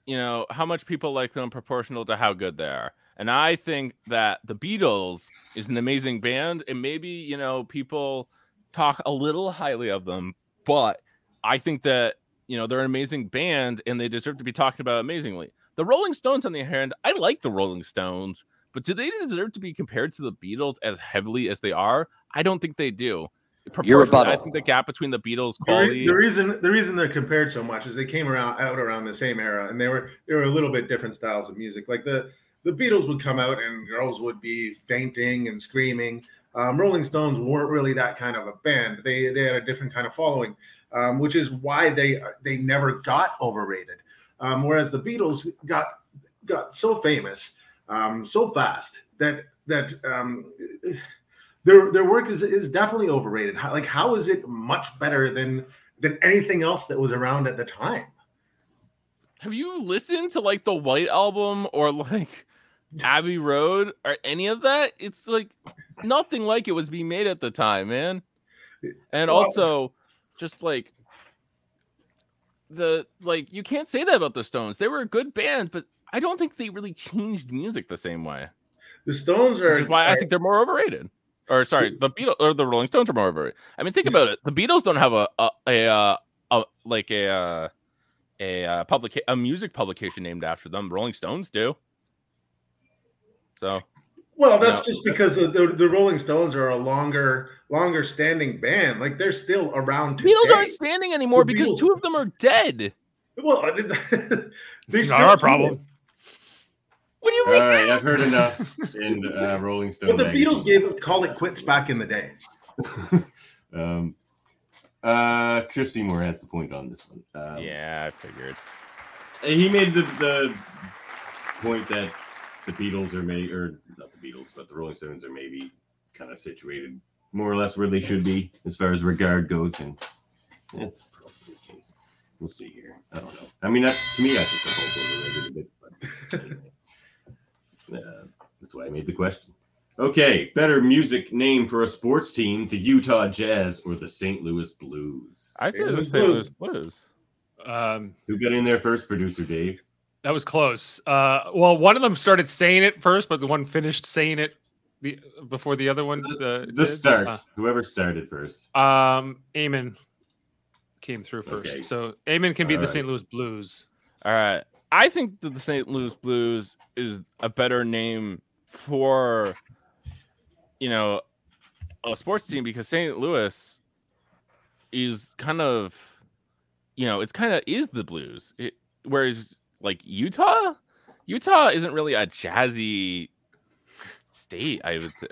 you know, how much people like them proportional to how good they are. And I think that the Beatles is an amazing band, and maybe you know people talk a little highly of them, but I think that you know they're an amazing band and they deserve to be talked about amazingly. The Rolling Stones, on the other hand, I like the Rolling Stones, but do they deserve to be compared to the Beatles as heavily as they are? I don't think they do. Your Proportionally, I think the gap between the Beatles quality. the reason the reason they're compared so much is they came around out around the same era, and they were they were a little bit different styles of music. Like the the Beatles would come out and girls would be fainting and screaming. Um, Rolling Stones weren't really that kind of a band. They they had a different kind of following, um, which is why they they never got overrated. Um, whereas the Beatles got got so famous um, so fast that that um, their their work is is definitely overrated. How, like how is it much better than than anything else that was around at the time? Have you listened to like the White Album or like Abbey Road or any of that? It's like nothing like it was being made at the time, man. And Well- also, just like the like, you can't say that about the Stones. They were a good band, but I don't think they really changed music the same way. The Stones are why I think they're more overrated. Or sorry, the Beatles or the Rolling Stones are more overrated. I mean, think about it. The Beatles don't have a a a, uh, a like a uh, a uh, publica- a music publication named after them. Rolling Stones do. So well. That's No. just because the, the, the Rolling Stones are a longer longer standing band. Like they're still around. The Beatles aren't standing anymore The because Beatles- two of them are dead. Well, <laughs> they It's not our problem. it. What do you mean? right, I've heard enough <laughs> in uh, Rolling Stone. But the magazine. Beatles gave call it quits back in the day. <laughs> um, uh, Chris Seymour has the point on this one. Um, yeah, I figured. he made the, the point that the Beatles are maybe, or not the Beatles, but the Rolling Stones are maybe kind of situated more or less where they should be as far as regard goes, and that's probably the case. We'll see here. I don't know. I mean, that, to me, I think the whole overrated a bit, but anyway. <laughs> Uh, that's why I made the question. Okay, better music name for a sports team: the Utah Jazz or the St. Louis Blues. I said St. the St. Louis Blues. Blues. Um, Who got in there first? Producer Dave. That was close. Uh, well, one of them started saying it first, but the one finished saying it the before the other one. Uh, The did. start. Whoever started first. Uh, um, Eamon came through first, Okay. so Eamon can be All the right. St. Louis Blues. All right. I think that the St. Louis Blues is a better name for, you know, a sports team because St. Louis is kind of, you know, it's kind of is the Blues. It, whereas like Utah, Utah isn't really a jazzy state. I would, say,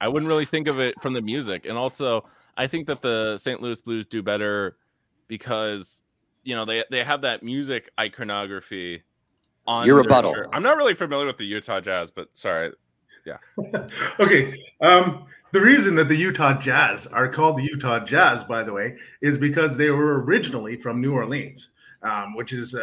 I wouldn't really think of it from the music, and also I think that the St. Louis Blues do better because you know they they have that music iconography on Your rebuttal. shirt. I'm not really familiar with the Utah Jazz, but sorry. Yeah. <laughs> okay. Um, the reason that the Utah Jazz are called the Utah Jazz, by the way, is because they were originally from New Orleans, um, which is a,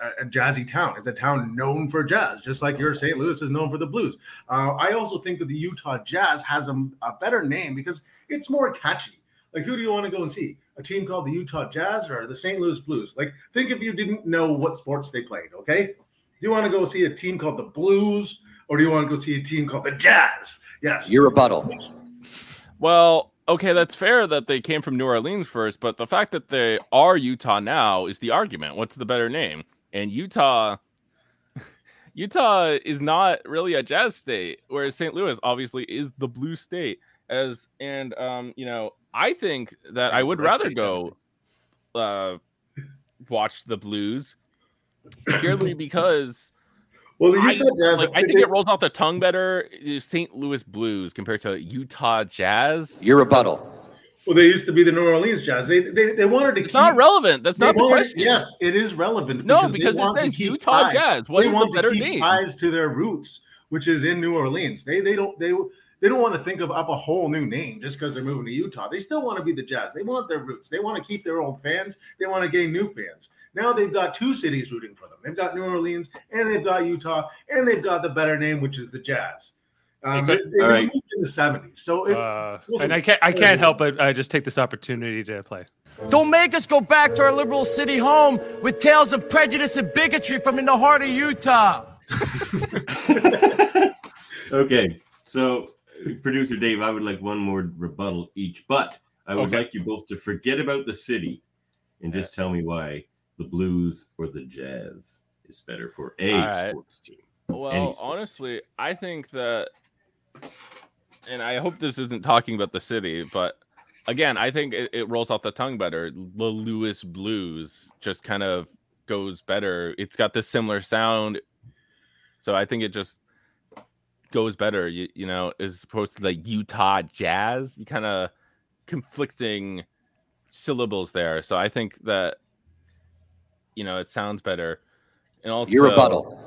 a, a jazzy town. It's a town known for jazz, just like your St. Louis is known for the blues. Uh, I also think that the Utah Jazz has a, a better name because it's more catchy. Like, who do you want to go and see? A team called the Utah Jazz or the St. Louis Blues? Like, think if you didn't know what sports they played, okay? Do you want to go see a team called the Blues or do you want to go see a team called the Jazz? Yes. Your rebuttal. Well, okay, that's fair that they came from New Orleans first, but the fact that they are Utah now is the argument. What's the better name? And Utah <laughs> Utah is not really a jazz state, whereas St. Louis obviously is the blue state. As and um, you know, I think that I would rather go uh watch the blues purely <clears throat> because Well, the I, Utah Jazz. like, I think it rolls off the tongue better eh, is St. Louis Blues compared to Utah Jazz. Your rebuttal. well, they used to be the New Orleans Jazz. They they, they wanted to It's keep. not relevant. That's not the wanted- question. Yes, it is relevant. No, they because it want says Utah ties. Jazz. What they is the better to keep name? ties to their roots, which is in New Orleans. They they don't they They don't want to think of up a whole new name just because they're moving to Utah. They still want to be the Jazz. They want their roots. They want to keep their old fans. They want to gain new fans. Now they've got two cities rooting for them. They've got New Orleans and they've got Utah and they've got the better name, which is the Jazz. Um, Okay. they, they All right. moved in the '70s, so it, Uh, and I can't I can't help but uh, just take this opportunity to play. Don't make us go back to our liberal city home with tales of prejudice and bigotry from in the heart of Utah. <laughs> Okay, so producer Dave, I would like one more rebuttal each, but I would Okay. like you both to forget about the city and just tell me why the blues or the jazz is better for a right. sports team. Well, sports. honestly, I think that, and I hope this isn't talking about the city, but again, I think it, it rolls off the tongue better. The Lewis Blues just kind of goes better. It's got this similar sound, so I think it just goes better. You, you know, as opposed to the Utah Jazz, you kind of conflicting syllables there. So I think that you know it sounds better. And also, Your rebuttal.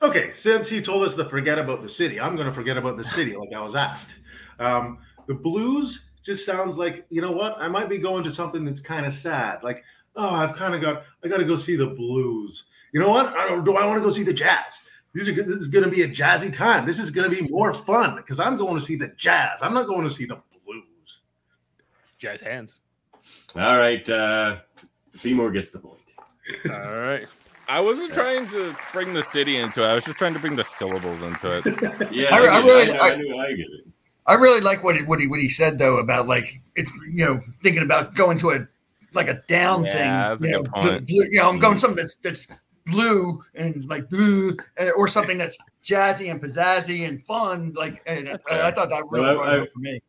Okay, since he told us to forget about the city, I'm going to forget about the city like I was asked. Um, the blues just sounds like, you know what? I might be going to something that's kind of sad. Like, oh, I've kind of got, I got to go see the blues. You know what? I don't, do I want to go see the jazz? These are. This is going to be a jazzy time. This is going to be more fun because I'm going to see the jazz. I'm not going to see the blues. Jazz hands. All right, uh, Seymour gets the point. All right. I wasn't trying to bring the city into it. I was just trying to bring the syllables into it. <laughs> Yeah, I- I, I really- I, I- I knew I get it. I really like what he, what he what he said though about like it's you know thinking about going to a like a down Yeah, thing. that's a You know, good blue, point. blue- you know, I'm going something that's that's blue and like blue, or something that's jazzy and pizzazzy and fun. Like and, I, I thought that really Well, brought I- it up for me.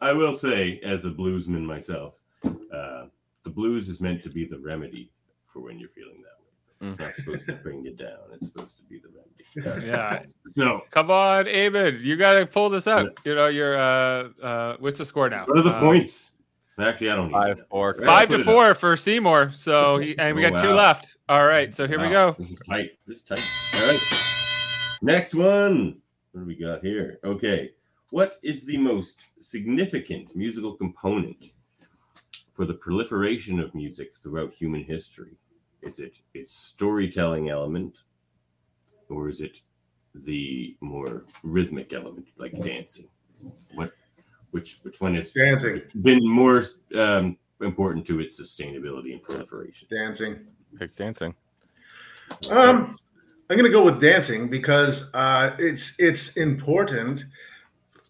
I will say, as a bluesman myself, uh, the blues is meant to be the remedy for when you're feeling that way. It's not supposed to bring you down. It's supposed to be the remedy. Yeah. <laughs> So, Come on, Eamon. You got to pull this out. You know, you're, uh, uh, what's the score now? what are the Uh, points? Actually, I don't even Five, know. four, Right, Five to it up. four for Seymour. So, he, and we Oh, got two left. All right. So here we go. This is tight. This is tight. All right. Next one. What do we got here? Okay. What is the most significant musical component for the proliferation of music throughout human history? Is it its storytelling element, or is it the more rhythmic element, like dancing? What, which, which one has Dancing, been more um, important to its sustainability and proliferation? dancing. Pick dancing. Um, I'm going to go with dancing because uh, it's it's important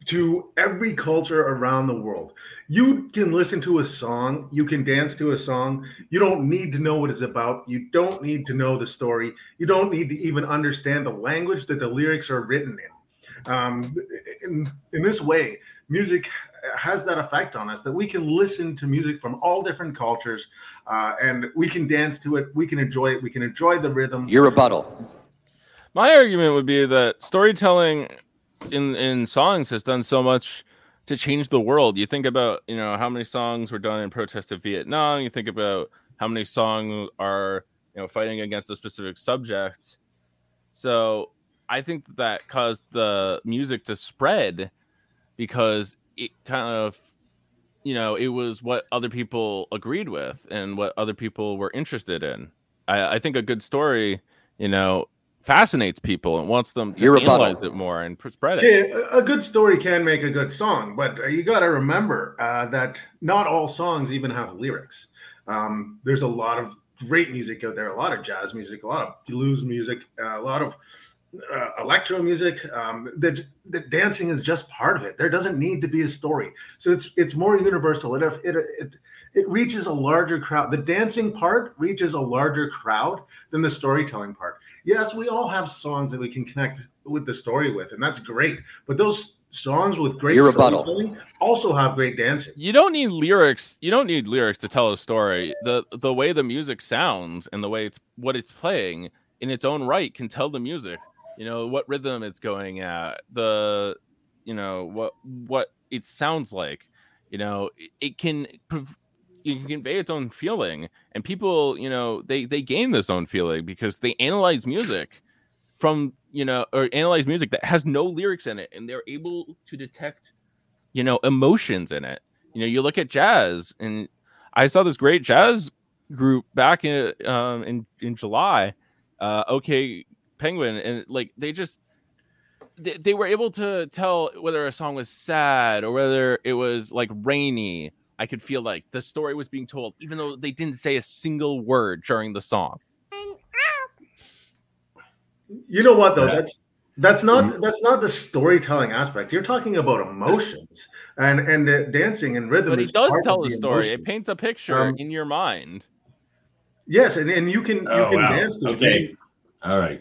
to every culture around the world. You can listen to a song, you can dance to a song. You don't need to know what it's about. You don't need to know the story. You don't need to even understand the language that the lyrics are written in. Um, in, in this way, music has that effect on us that we can listen to music from all different cultures uh, and we can dance to it. We can enjoy it. We can enjoy the rhythm. Your rebuttal. My argument would be that storytelling in in songs has done so much to change the world. You think about, you know, how many songs were done in protest of Vietnam. You think about how many songs are, you know, fighting against a specific subject. So I think that, caused the music to spread because it kind of, you know, it was what other people agreed with and what other people were interested in. I, I think a good story, you know, fascinates people and wants them to Your rebuttal. analyze it more and spread it. Okay, a a good story can make a good song, but uh, you got to remember uh, that not all songs even have lyrics. Um, there's a lot of great music out there, a lot of jazz music, a lot of blues music, uh, a lot of uh, electro music. Um, that that dancing is just part of it. There doesn't need to be a story, so it's it's more universal. It it it, it reaches a larger crowd. The dancing part reaches a larger crowd than the storytelling part. Yes, we all have songs that we can connect with the story with, and that's great. But those songs with great Your rebuttal. storytelling also have great dancing. You don't need lyrics. You don't need lyrics to tell a story. The the way the music sounds and the way it's what it's playing in its own right can tell the music. You know what rhythm it's going at. The you know what what it sounds like. You know it, it can prov- you can convey its own feeling, and people you know they they gain this own feeling because they analyze music from you know or analyze music that has no lyrics in it, and they're able to detect you know emotions in it. You know, you look at jazz, and I saw this great jazz group back in um, in in July. Uh, okay, Penguin, and like they just they, they were able to tell whether a song was sad or whether it was like rainy. I could feel like the story was being told, even though they didn't say a single word during the song. You know what though? That's that's not Mhm. that's not the storytelling aspect. You're talking about emotions and and uh, dancing and rhythm. But he does tell of the story. emotion. It paints a picture Um, in your mind. Yes, and, and you can you Oh, can wow. dance to it. Okay. All right.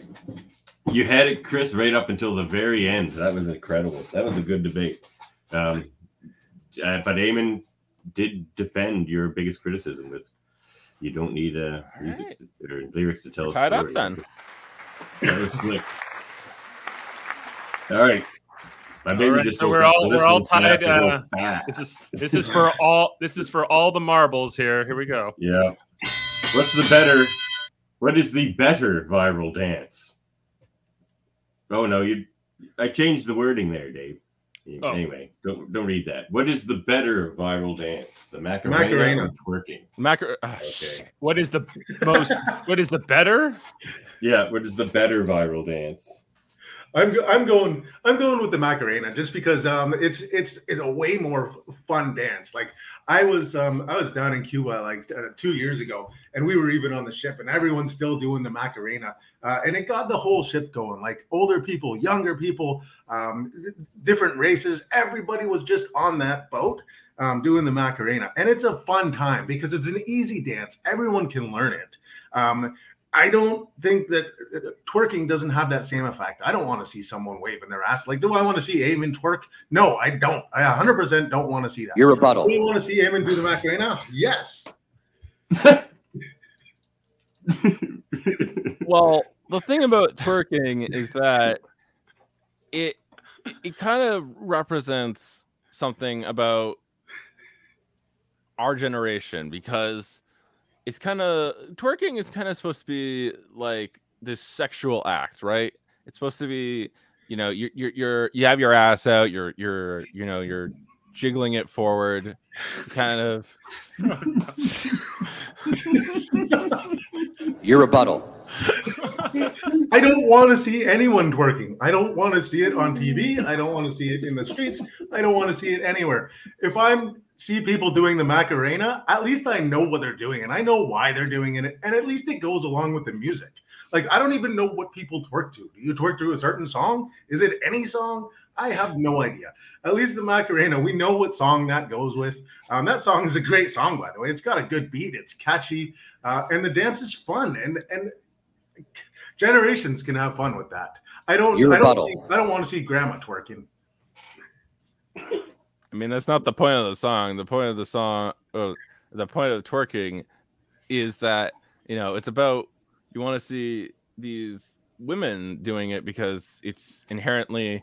You had it, Chris, right up until the very end. That was incredible. That was a good debate. Um, uh, but Eamon did defend your biggest criticism with you don't need uh, All music right. to, or lyrics to tell We're a tied up story. then. That was slick. All right. My baby right, just so woke we're all- this we're all one's gonna have tied, uh. This is this is for all this is for all the marbles here. Here we go. Yeah. What's the better? What is the better viral dance? Oh no, you. I changed the wording there, Dave. Oh. Anyway, don't don't read that. What is the better viral dance? The Macarena, Macarena. or twerking? Macro. ah, Okay. What is the most? What is the better? Yeah, what is the better viral dance? I'm I'm going I'm going with the Macarena just because um it's it's it's a way more fun dance. Like I was um I was down in Cuba like uh, two years ago and we were even on the ship and everyone's still doing the Macarena uh, and it got the whole ship going. Like older people, younger people, um, different races, everybody was just on that boat. Um, doing the Macarena, and it's a fun time because it's an easy dance. Everyone can learn it. Um, I don't think that uh, twerking doesn't have that same effect. I don't want to see someone waving their ass. Like, do I want to see Eamon twerk? No, I don't. I 100% don't want to see that. Your rebuttal. Do you want to see Eamon do the Macarena? Yes. <laughs> well, the thing about twerking is that it it kind of represents something about our generation because it's kind of twerking is kind of supposed to be like this sexual act, right? It's supposed to be, you know, you're you're, you're you have your ass out, you're you're you know you're jiggling it forward, kind of. <laughs> Your rebuttal. I don't want to see anyone twerking. I don't want to see it on TV. I don't want to see it in the streets. I don't want to see it anywhere. If I'm see people doing the Macarena, at least I know what they're doing and I know why they're doing it. And at least it goes along with the music. Like I don't even know what people twerk to. Do you twerk to a certain song? Is it any song? I have no idea. At least the Macarena, we know what song that goes with. Um, that song is a great song, by the way. It's got a good beat. It's catchy, uh, and the dance is fun. And and generations can have fun with that. I don't. Your I don't. See, I don't want to see grandma twerking. <laughs> I mean, that's not the point of the song. The point of the song, or the point of twerking, is that you know it's about you want to see these women doing it because it's inherently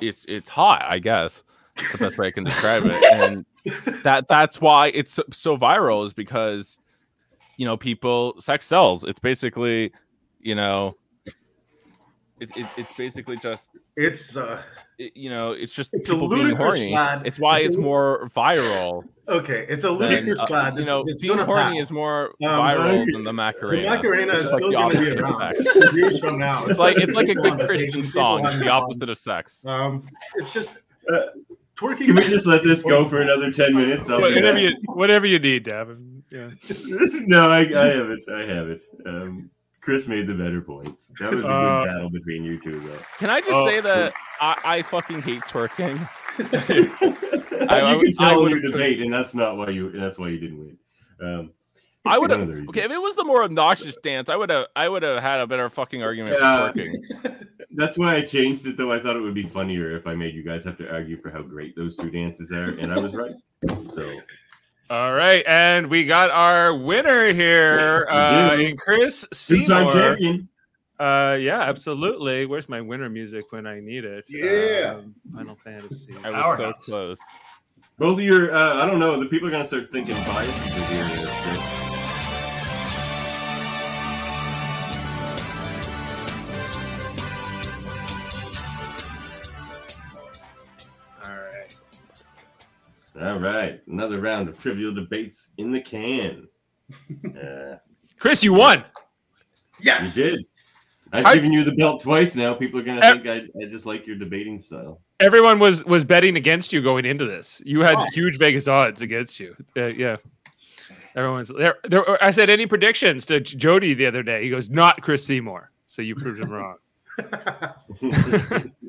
it's it's hot. I guess That's the best way I can describe it, <laughs> and that that's why it's so, so viral is because you know people sex sells. It's basically you know. It, it, it's basically just It's uh, it, you know it's just It's a people being horny. fad. It's why It's it's, lu- more viral. okay. It's a than, ludicrous uh, you It's- know, it's being horny pass. is more Um, <laughs> viral the- than the Macarena. The Macarena. Macarena It's is like still the going be opposite around years from now. It's like it's like a good <laughs> on Christian song. It's the opposite of sex. Um, it's just Uh, twerking. Can we just let this go for another ten minutes? I'll Whatever you whatever you need, Davin. Yeah. <laughs> no, I, I have it. I have it. Um, Chris made the better points. That was a good Uh, battle between you two, though. Can I just Oh. say that I, I fucking hate twerking? <laughs> I, you would- can tell I in would your have debate, and that's not why you. That's why you didn't win. Um, I would have of the reasons. okay if it was the more obnoxious dance. I would have I would have had a better fucking argument Yeah. for twerking. <laughs> That's why I changed it, though. I thought it would be funnier if I made you guys have to argue for how great those two dances are, and I was right. So All right, and we got our winner here, uh, do. in Chris two-time Seymour. champion. Uh, yeah, absolutely. Where's my winner music when I need it? Yeah. Um, Final Fantasy. I was Powerhouse. so close. Both of your, uh, I don't know. The people are gonna start thinking biases are here. Right? right, another round of trivial debates in the can. <laughs> Uh, Chris, you won. Yes, you did. I've I- given you the belt twice now. People are gonna Eh. think I, I just like your debating style. Everyone was was betting against you going into this. You had Oh. huge Vegas odds against you. Uh, yeah. Everyone's there, there. I said any predictions to Jody the other day. He goes, not Chris Seymour. So you proved him wrong.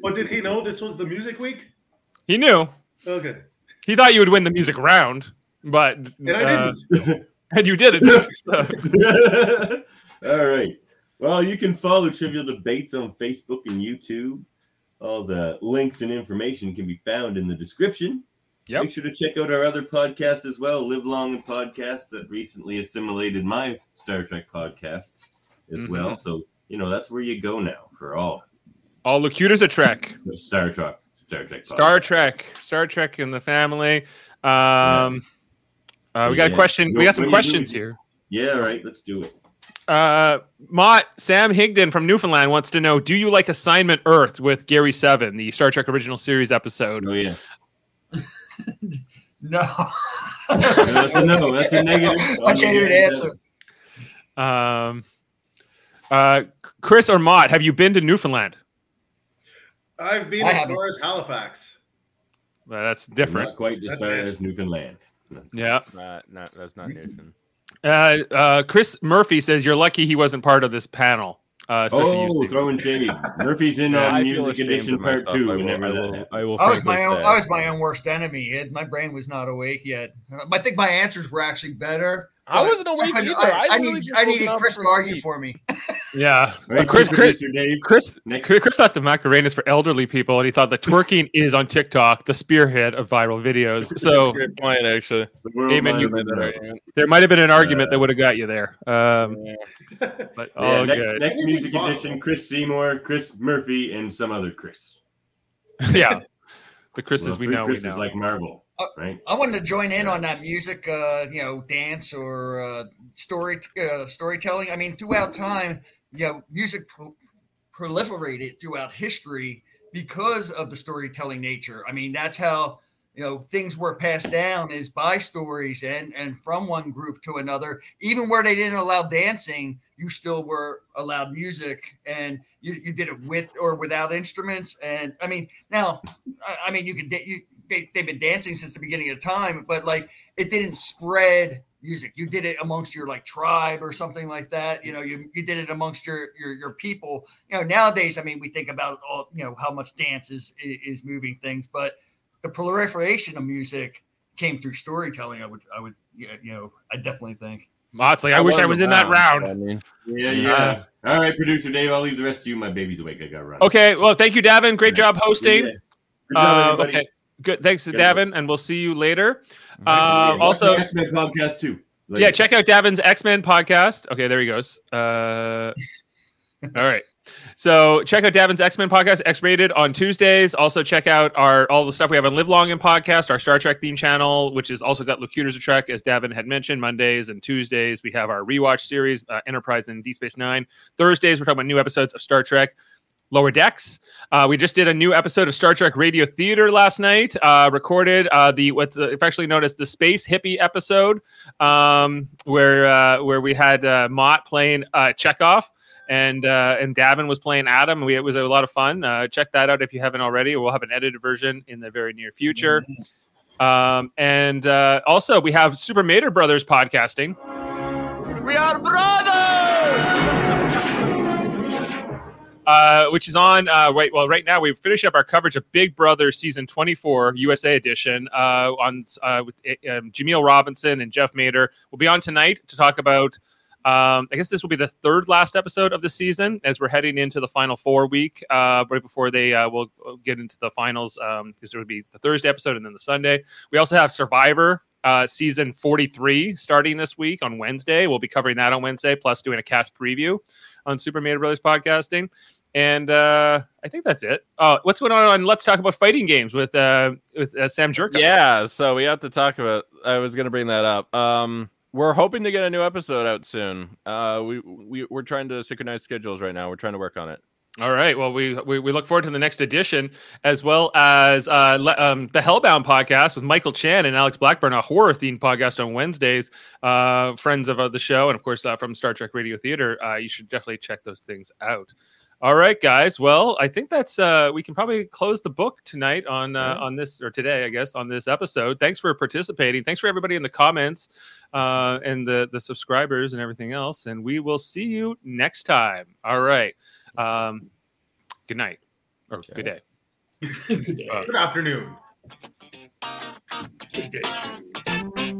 Well, <laughs> <laughs> did he know this was the music week? He knew. Okay. He thought you would win the music round, but And uh, didn't. and you did it. <laughs> So, <laughs> All right. Well, you can follow Trivial Debates on Facebook and YouTube. All the links and information can be found in the description. Yep. Make sure to check out our other podcasts as well, Live Long and Podcast, that recently assimilated my Star Trek podcasts as Mhm. well. So, you know, that's where you go now for all all Locutus a Trek. Star Trek. Star Trek. Star. Trek, Star Trek in the family. Um, uh, we got a question. We got some what do you do questions here. Yeah, all right. Let's do it. Uh, Mott Sam Higdon from Newfoundland wants to know: Do you like Assignment Earth with Gary Seven, the Star Trek original series episode? Oh, yeah. <laughs> No. That's a no. That's a negative. <laughs> I can't even answer. Um, uh, Chris or Mott, have you been to Newfoundland? I've been I as haven't. far as Halifax. Well, that's different. Not quite as That's far it. as Newfoundland. Yeah. Not, not, that's not Newton. Uh, uh, Chris Murphy says you're lucky he wasn't part of this panel. Uh, especially you, Oh, Steve. throwing shade. <laughs> Murphy's in Yeah, on I feel Music ashamed Edition of Part myself. Two. I will, Whenever I that will, happens. I will I was frankly my own. say. I was my own worst enemy. It, my brain was not awake yet. I think my answers were actually better. I wasn't awake I, either. I, I, literally need, I woken needed Chris to argue sleep. for me. <laughs> Yeah. Right, Uh, Chris, Chris. Chris, Chris Chris thought the Macarena is for elderly people, and he thought the twerking <laughs> is on TikTok, the spearhead of viral videos. So Great point, actually. The Eamon, you- might have been argument. there might have been an argument that would have got you there. Um, Yeah. <laughs> but Yeah, oh, next, good. next music edition: Chris Seymour, Chris Murphy, and some other Chris. yeah, the Chris's Well, we three know. We Chris's know. like Marvel, Uh, right? I wanted to join in on that music, uh, you know, dance or uh, story uh, storytelling. I mean, throughout time, you know, music pro- proliferated throughout history because of the storytelling nature. I mean, that's how you know things were passed down is by stories and and from one group to another. Even where they didn't allow dancing, you still were allowed music, and you, you did it with or without instruments. And I mean, now, I, I mean, you could you they, they've been dancing since the beginning of time, but like it didn't spread music. You did it amongst your like tribe or something like that. You know, you, you did it amongst your, your your people. You know, nowadays, I mean, we think about all you know how much dance is is, is moving things, but the proliferation of music came through storytelling. I would I would yeah, you know I definitely think. Mott's like, I wish I was in that round. I mean, Yeah, Uh, yeah. All right, producer Dave, I'll leave the rest to you. My baby's awake. I got to run. Okay, well, thank you, Davin. Great job hosting. Yeah. Good job, Uh, everybody. okay, good. Thanks to Good. Davin, and we'll see you later. Uh, also, X-Men podcast too. yeah, check out Davin's X Men podcast. Okay, there he goes. Uh, <laughs> all right. So check out Davin's X Men podcast, X rated on Tuesdays. Also check out our all the stuff we have on Live Long and podcast, our Star Trek theme channel, which has also got Locutus of Trek, as Davin had mentioned. Mondays and Tuesdays we have our rewatch series, uh, Enterprise and Deep Space Nine. Thursdays we're talking about new episodes of Star Trek. Lower Decks. Uh, we just did a new episode of Star Trek Radio Theater last night. Uh, recorded uh, the what's affectionately known as the Space Hippie episode, um, where uh, where we had uh, Mott playing uh, Chekov and and Davin was playing Adam. We, it was a lot of fun. Check that out if you haven't already. We'll have an edited version in the very near future. Um, and also, we have Super Mater Brothers podcasting. We are brothers! Uh, which is on uh, right. Well, right now we finish up our coverage of Big Brother season 24 USA edition uh, on uh, with uh, um, Jameel Robinson and Jeff Mater. We'll be on tonight to talk about. Um, I guess this will be the third last episode of the season as we're heading into the final four week. Uh, right before they uh, will get into the finals, because there would be the Thursday episode and then the Sunday. We also have Survivor uh, season 43 starting this week on Wednesday. We'll be covering that on Wednesday, plus doing a cast preview on Super Mater Brothers podcasting. And uh, I think that's it. Uh, what's going on on Let's Talk About Fighting Games with uh, with uh, Sam Jerka? yeah, so we have to talk about. I was going to bring that up. Um, we're hoping to get a new episode out soon. Uh, we we we're trying to synchronize schedules right now. We're trying to work on it. All right. Well, we, we we look forward to the next edition, as well as uh, le- um, the Hellbound podcast with Michael Chan and Alex Blackburn, a horror themed podcast on Wednesdays. Uh, friends of uh, the show, and of course uh, from Star Trek Radio Theater. Uh, you should definitely check those things out. All right, guys. Well, I think that's uh, we can probably close the book tonight on uh, on this or today, I guess, on this episode. Thanks for participating. Thanks for everybody in the comments uh, and the the subscribers and everything else. And we will see you next time. All right. Um, good night or good day. <laughs> Good afternoon. Good day.